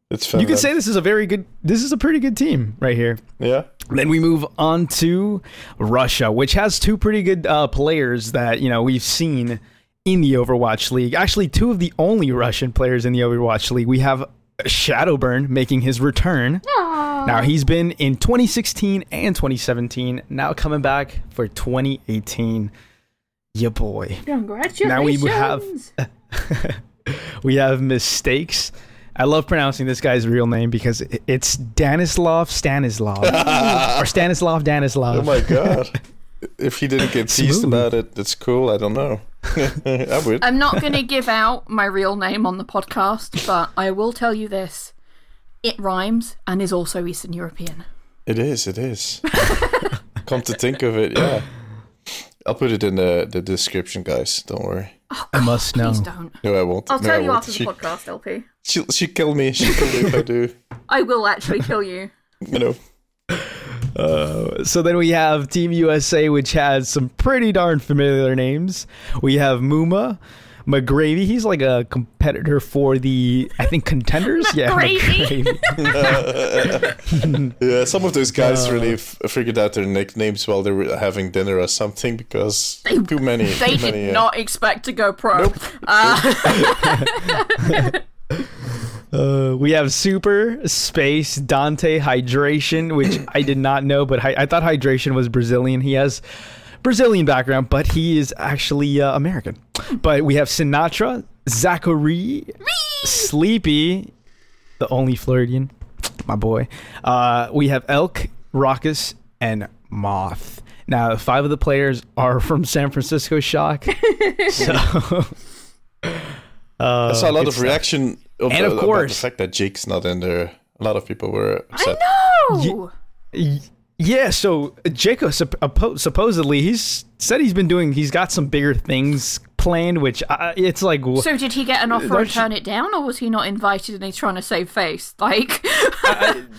It's fun. you could man. say this is a very good. This is a pretty good team right here. Yeah. Then we move on to Russia, which has two pretty good uh, players that you know we've seen in the Overwatch League. Actually, two of the only Russian players in the Overwatch League. We have Shadowburn making his return. Now he's been in 2016 and 2017. Now coming back for 2018. Yeah, boy. Congratulations. Now we have- We have mistakes. I love pronouncing this guy's real name because it's Danislav Stanislav or Stanislav Danislav. Oh my god. if he didn't get teased about it, that's cool. I don't know. I would. I'm not going to give out my real name on the podcast, but I will tell you this. It rhymes and is also Eastern European. It is. It is. Come to think of it, yeah. I'll put it in the, the description, guys. Don't worry. I must know. Please don't. No, I won't. I'll no, tell I you won't. after the she, podcast, LP. She'll, she'll kill me. She'll kill me if I do. I will actually kill you. You know. Uh, so then we have Team USA, which has some pretty darn familiar names. We have Muma. McGravy, he's like a competitor for the, I think, contenders. yeah, McGravy. McGravy. Yeah, some of those guys Uh. really f- figured out their nicknames while they were having dinner or something because They- too many. They too many, did uh, not expect to go pro. Uh, Uh, we have Super Space Danteh Hydration, which I did not know, but hi- I thought Hydration was Brazilian. He has Brazilian background, but he is actually uh, American. But we have Sinatraa, Zachareee, Sleepy, the only Floridian, my boy. Uh, we have Elk, Rawkus, and Moth. Now, five of the players are from San Francisco Shock. so. Uh, I saw a lot of stuff. reaction of, And of uh, course- the fact that Jake's not in there. A lot of people were upset. I know. Y- Yeah, so Jacob supposedly he's said he's been doing. He's got some bigger things planned, which uh, it's like wh- So did he get an offer and turn it down, or was he not invited and he's trying to save face? Like,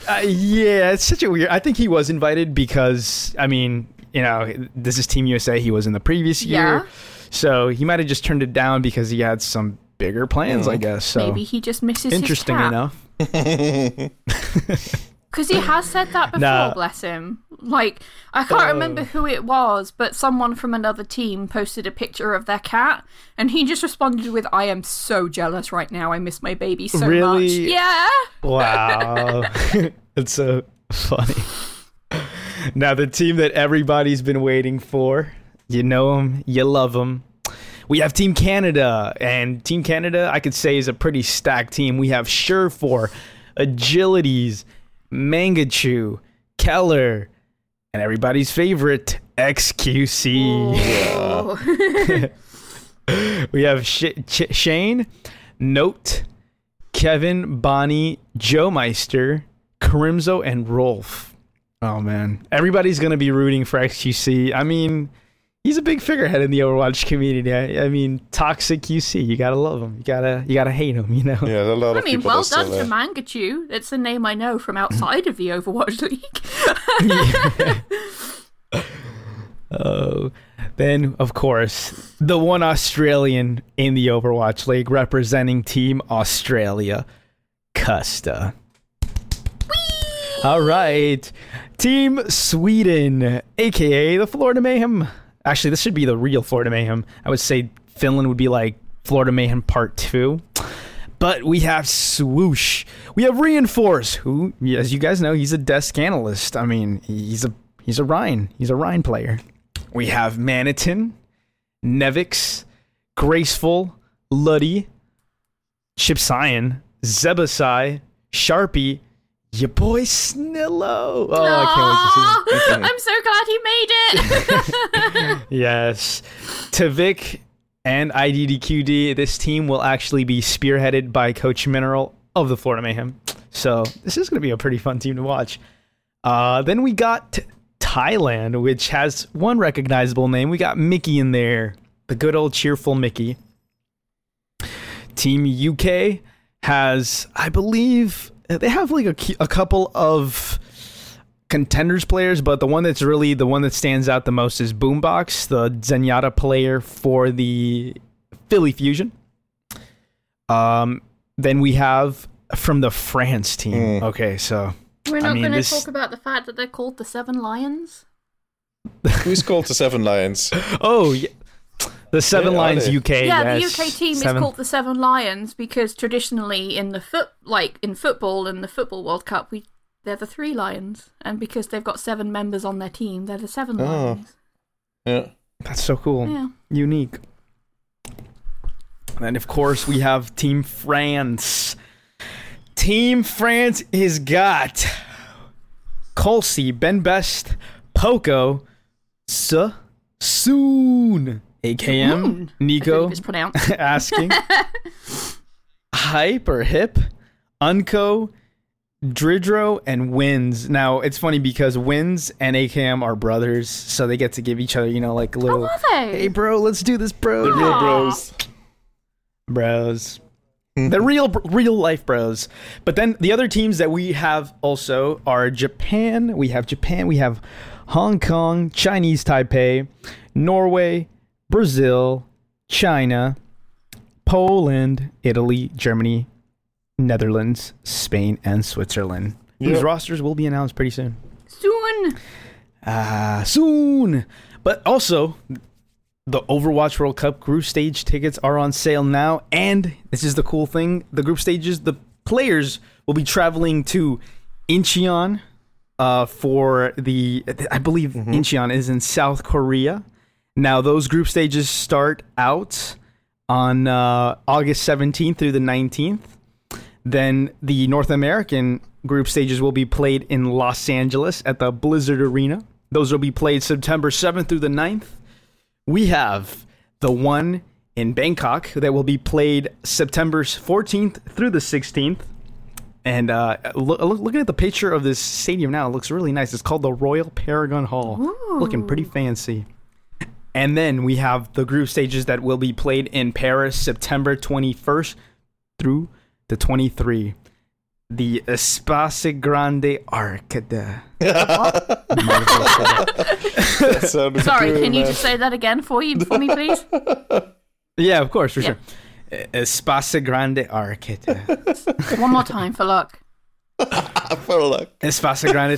uh, yeah, it's such a weird. I think he was invited because I mean, you know, this is Team USA. He was in the previous year, Yeah. so he might have just turned it down because he had some bigger plans, I guess. So maybe he just misses interesting his cat. enough. Because he has said that before, Nah. bless him. Like, I can't remember who it was, but someone from another team posted a picture of their cat, and he just responded with, I am so jealous right now. I miss my baby so much. Really? Yeah. Wow. it's so funny. Now, the team that everybody's been waiting for, you know them, you love them. We have Team Canada, and Team Canada, I could say, is a pretty stacked team. We have Surefour, Agilities, Mangachu, Keller, and everybody's favorite, XQC. We have Sh- Ch- Shane, Note, Kevin, Bonnie, Joemeister, Carimzo, and Rolf. Oh man, everybody's gonna be rooting for XQC. I mean, he's a big figurehead in the Overwatch community. I, I mean, toxic QC. You gotta love him. You gotta you gotta hate him. You know. Yeah, a lot I of mean, people well are still done to Mangachu. It's a name I know from outside of the Overwatch League. Oh, then of course the one Australian in the Overwatch League representing Team Australia, Custa. All right, Team Sweden, aka the Florida Mayhem. Actually, this should be the real Florida Mayhem. I would say Finland would be like Florida Mayhem Part Two. But we have Cwoosh. We have Reinforce, who, as you guys know, he's a desk analyst. I mean, he's a he's a Rhine. He's a Rhine player. We have Manneten, Nevix, Graceful, Luddy, Chipshajen, Zebbosai, Sharpie, your boy Snillo. Oh, I can't wait to see him. I'm so glad he made it. Yes. Tavik and IDDQD, this team will actually be spearheaded by Coach Mineral of the Florida Mayhem. So this is going to be a pretty fun team to watch. Uh, then we got Thailand, which has one recognizable name. We got Mickie in there, the good old cheerful Mickey. Team UK has, I believe, they have like a, a couple of contenders players, but the one that's really the one that stands out the most is Boombox, the Zenyatta player for the Philly Fusion. Um, then we have from the France team. Mm. Okay, so We're I not mean, going to this- talk about the fact that they're called the Seven Lions. Who's called the Seven Lions? oh yeah, the Seven Yeah, Lions? UK. yeah, yes, the UK team seven. is called the Seven Lions because traditionally in the foot, like in football and the football World Cup, we they're the three lions, and because they've got seven members on their team, they're the Seven Oh. Lions. Yeah. That's so cool. Yeah. unique. And of course, we have Team France. Team France has got Colsey, Ben Best, Poco, Su, Soon, AKM, hmm. Nico believe it's pronounced. asking, Hype or Hip, Unco, Dridro, and Winz. Now, it's funny because Winz and AKM are brothers, so they get to give each other, you know, like little, hey, bro, let's do this, bro. The real Aw. bros. bros. Hmm. the real real life bros. But then the other teams that we have also are Japan. We have Japan. We have Hong Kong, Chinese Taipei, Norway, Brazil, China, Poland, Italy, Germany, Netherlands, Spain, and Switzerland. These rosters will be announced pretty soon. Soon. Ah, soon. But also, the Overwatch World Cup group stage tickets are on sale now, and this is the cool thing: the group stages, the players will be traveling to Incheon uh, for the. I believe Incheon is in South Korea. Now, those group stages start out on uh, August 17th through the 19th. Then the North American group stages will be played in Los Angeles at the Blizzard Arena. Those will be played September 7th through the 9th. We have the one in Bangkok that will be played September 14th through the 16th. And uh, look, look, looking at the picture of this stadium now, it looks really nice. It's called the Royal Paragon Hall. Looking pretty fancy. And then we have the group stages that will be played in Paris September 21st through the 23. The Espace Grande Arcade. Sorry, cool, can you just say that again for you for me, please? Yeah, of course, for Yeah. sure. Espace Grande Arcade. One more time for luck. For luck. Espace Grande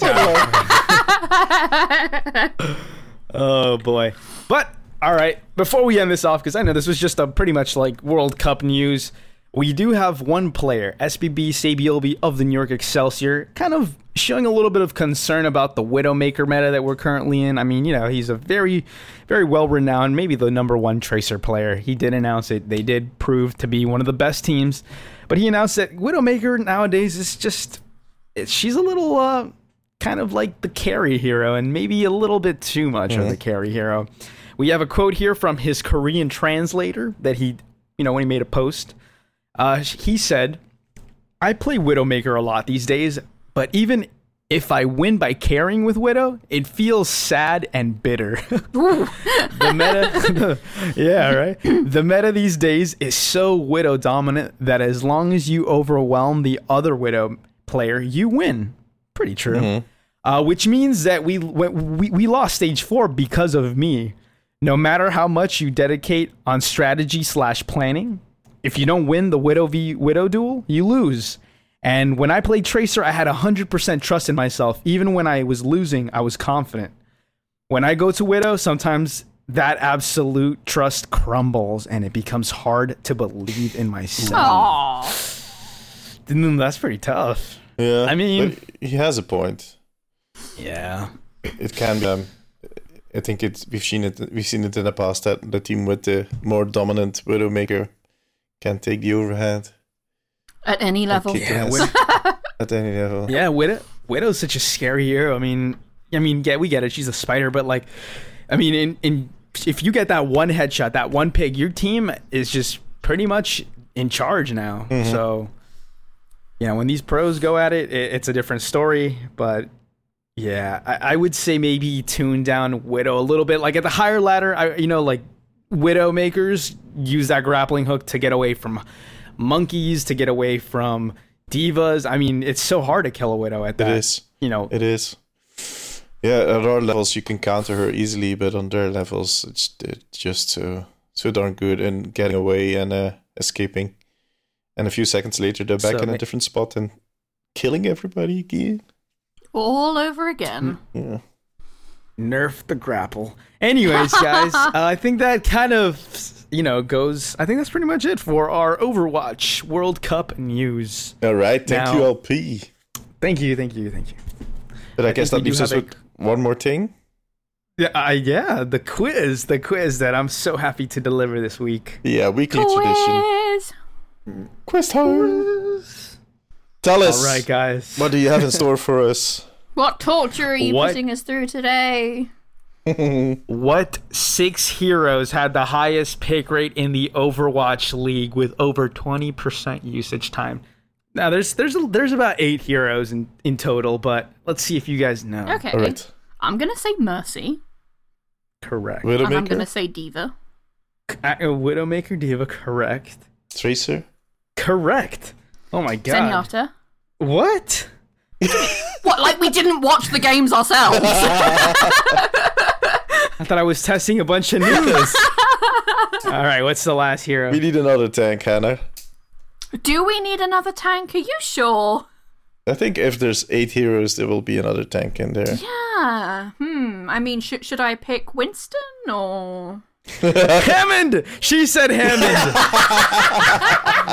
Oh boy. But all right, before we end this off cuz I know this was just a pretty much like World Cup news, we do have one player, SBB Saebyeolbe of the New York Excelsior, kind of showing a little bit of concern about the Widowmaker meta that we're currently in. I mean, you know, he's a very very well renowned, maybe the number 1 tracer player. He did announce it. They did prove to be one of the best teams. But he announced that Widowmaker nowadays is just she's a little uh kind of like the carry hero and maybe a little bit too much of the carry hero. We have a quote here from his Korean translator that he, you know, when he made a post. Uh, he said, I play Widowmaker a lot these days, but even if I win by carrying with Widow, it feels sad and bitter. the meta, yeah, right. The meta these days is so Widow dominant that as long as you overwhelm the other Widow player, you win. Pretty true. Uh, which means that we, we we lost stage four because of me. No matter how much you dedicate on strategy slash planning, if you don't win the Widow v Widow duel, you lose. And when I played Tracer, I had 100% trust in myself. Even when I was losing, I was confident. When I go to Widow, sometimes that absolute trust crumbles and it becomes hard to believe in myself. Aww. That's pretty tough. Yeah. I mean- he has a point. Yeah. It can be. Um, I think it's we've seen it. We've seen it in the past that the team with the more dominant Widowmaker can take the overhead At any level. Yeah, ass at any level. yeah, Widow, Widow's such a scary hero. I mean, I mean, yeah, we get it. She's a spider, but like, I mean, in in if you get that one headshot, that one pig, your team is just pretty much in charge now. So, you know, when these pros go at it, it it's a different story. But yeah, I, I would say maybe tune down Widow a little bit. Like at the higher ladder, I you know like Widow makers use that grappling hook to get away from monkeys, to get away from D.Vas. I mean, it's so hard to kill a Widow at that. It is. You know, It is. Yeah, at our levels you can counter her easily, but on their levels it's, it's just so so darn good in getting away and uh, escaping. And a few seconds later they're back So in a different spot and killing everybody again. All over again. Yeah. Nerf the grapple. Anyways, guys, uh, I think that kind of you know goes. I think that's pretty much it for our Overwatch World Cup news. All right, thank you LP. Thank you, thank you, thank you. But I, I guess that we leaves us a- with one more thing. Yeah, uh, yeah, the quiz, the quiz that I'm so happy to deliver this week. Yeah, weekly tradition. Quiz. Quiz time. Tell us. All right, guys. What do you have in store for us? What torture are you What? putting us through today? What six heroes had the highest pick rate in the Overwatch League with over 20% usage time? Now there's there's there's about eight heroes in, in total, but let's see if you guys know. Okay. All right. I'm gonna say Mercy. Correct. And I'm gonna say D.Va. Uh, Widowmaker D.Va, correct. Tracer. Correct. Oh my god. Zenyatta. What? What, like we didn't watch the games ourselves? I thought I was testing a bunch of news. All right, what's the last hero? We need another tank, Hannah. Do we need another tank? Are you sure? I think if there's eight heroes, there will be another tank in there. Yeah. Hmm. I mean, should should I pick Winston or? Hammond. She said Hammond.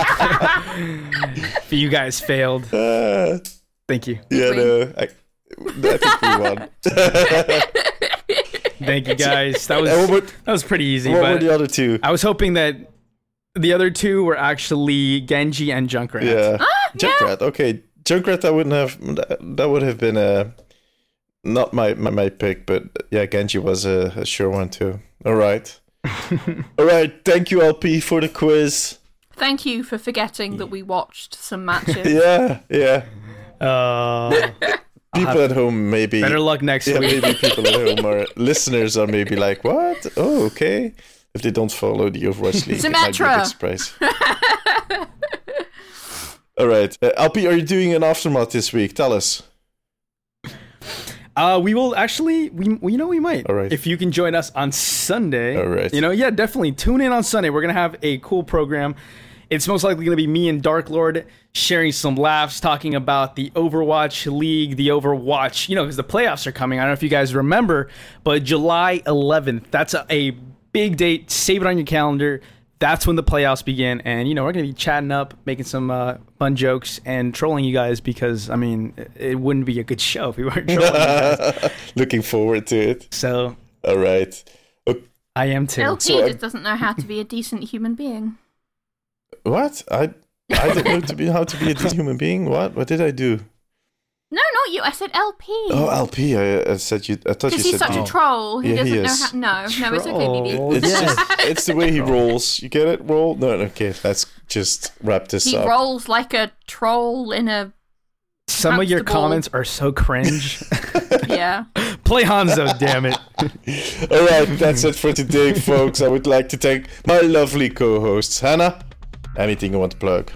but you guys failed. Uh, Thank you. yeah, we? no, I, I think we won. Thank you guys. That was And what, that was pretty easy. what were the other two? I was hoping that the other two were actually Genji and Junkrat. Yeah, Ah, Junkrat. Okay, Junkrat. I wouldn't have. That, that would have been a not my, my my pick, but yeah, Genji was a, a sure one too. All right, all right. Thank you, LP, for the quiz. Thank you for forgetting that we watched some matches. Yeah, yeah. Uh, People at home maybe. better luck next Yeah, week. maybe people at home or listeners are maybe like, "What? Oh, okay." If they don't follow the Overwatch League, it might be a Symmetra. big surprise. All right, uh, LP, are you doing an aftermath this week? Tell us. Uh, we will actually. We, we you know we might. All right. If you can join us on Sunday. All right. You know, yeah, definitely tune in on Sunday. We're gonna have a cool program. It's most likely gonna be me and Dark Lord sharing some laughs, talking about the Overwatch League, the Overwatch. You know, because the playoffs are coming. I don't know if you guys remember, but July 11th. That's a, a big date. Save it on your calendar. That's when the playoffs begin, and you know we're gonna be chatting up, making some uh, fun jokes, and trolling you guys because I mean it- it wouldn't be a good show if we weren't trolling you guys. Looking forward to it. So All right. I am too. LP So I- just doesn't know how to be a decent human being. What? I I don't know to be how to be a decent human being. What? What did I do? No, not you. I said LP. Oh, LP. I, I said you. I thought you Because said he's such D. a troll. He Yeah, he doesn't know is. how. No, no, it's okay, BB. Troll. It's Yes. just it's the way he rolls. You get it? Roll? No, no, okay. Let's just wrap this He up. rolls like a troll in a. Some of your comments are so cringe. Yeah. Play Hanzo, damn it. All right, that's it for today, folks. I would like to thank my lovely co-hosts, Hannah. Anything you want to plug?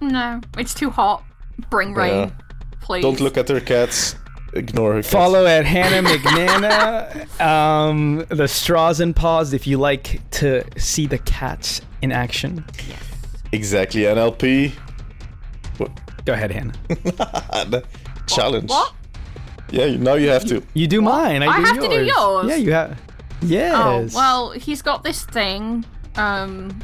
No, it's too hot. Bring rain, Yeah. please. Don't look at her cats. Ignore her. Cats. Follow at Hannah McNana, um, the straws and paws if you like to see the cats in action. Exactly. NLP. Go ahead, Hannah. Challenge. What? Yeah, now you have to. You do mine. I, I do have to do yours. yours? Yeah, you have. Yes. Oh well, he's got this thing, um,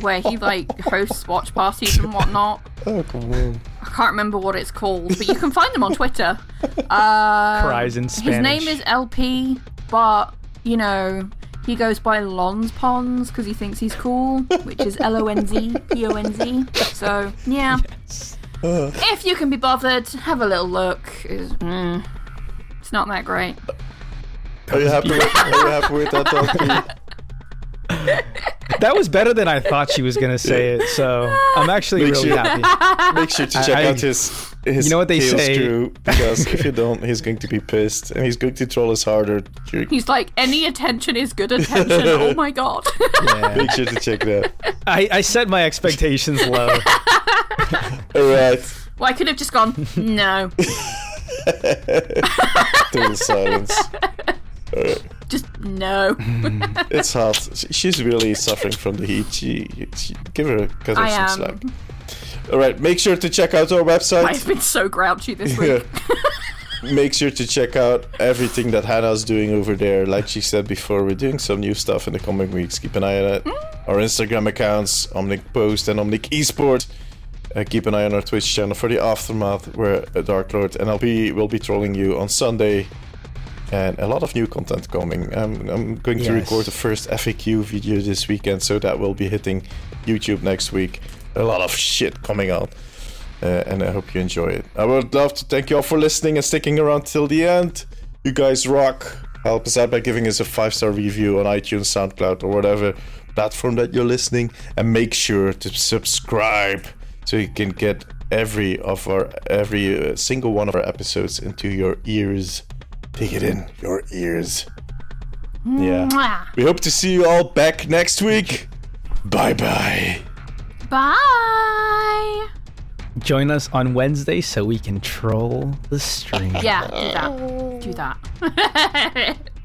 where he like hosts watch parties and whatnot. Oh, come on. I can't remember what it's called, but you can find him on Twitter. Uh, Cries in His name is LP, but you know he goes by Lonz Ponz because he thinks he's cool, which is L O N Z P O N Z. So yeah, if you can be bothered, have a little look. It's, mm, it's not that great. Are you happy with, are you happy with that, LP? That was better than I thought she was gonna say it. So I'm actually Make really sure- happy. Make sure to check I- out his his You know what they say- screw because if you don't, he's going to be pissed and he's going to troll us harder. He's like, any attention is good attention. oh my god. Yeah. Make sure to check that. I, I set my expectations low. All right. well, I could have just gone, no. Total silence. Just no. It's hot. She's really suffering from the heat. She, she give her cut her some slack. All right, make sure to check out our website. I've been so grouchy this week. Make sure to check out everything that Hannah's doing over there. Like she said before, we're doing some new stuff in the coming weeks. Keep an eye on it. Hmm? Our Instagram accounts, Omnic Post and Omnic Esport. Uh, keep an eye on our Twitch channel for the aftermath, where Dark Lord and NLP will be trolling you on Sunday. And a lot of new content coming. Um, I'm going to Yes. record the first FAQ video this weekend, so that will be hitting YouTube next week. A lot of shit coming out uh, and I hope you enjoy it. I would love to thank you all for listening and sticking around till the end. You guys rock. Help us out by giving us a five star review on iTunes, SoundCloud, or whatever platform that you're listening, and make sure to subscribe so you can get every of our every uh, single one of our episodes into your ears. Take it in your ears. Yeah. Mwah. We hope to see you all back next week. Bye bye. Bye. Join us on Wednesday so we can troll the stream. Yeah, do that. Do that.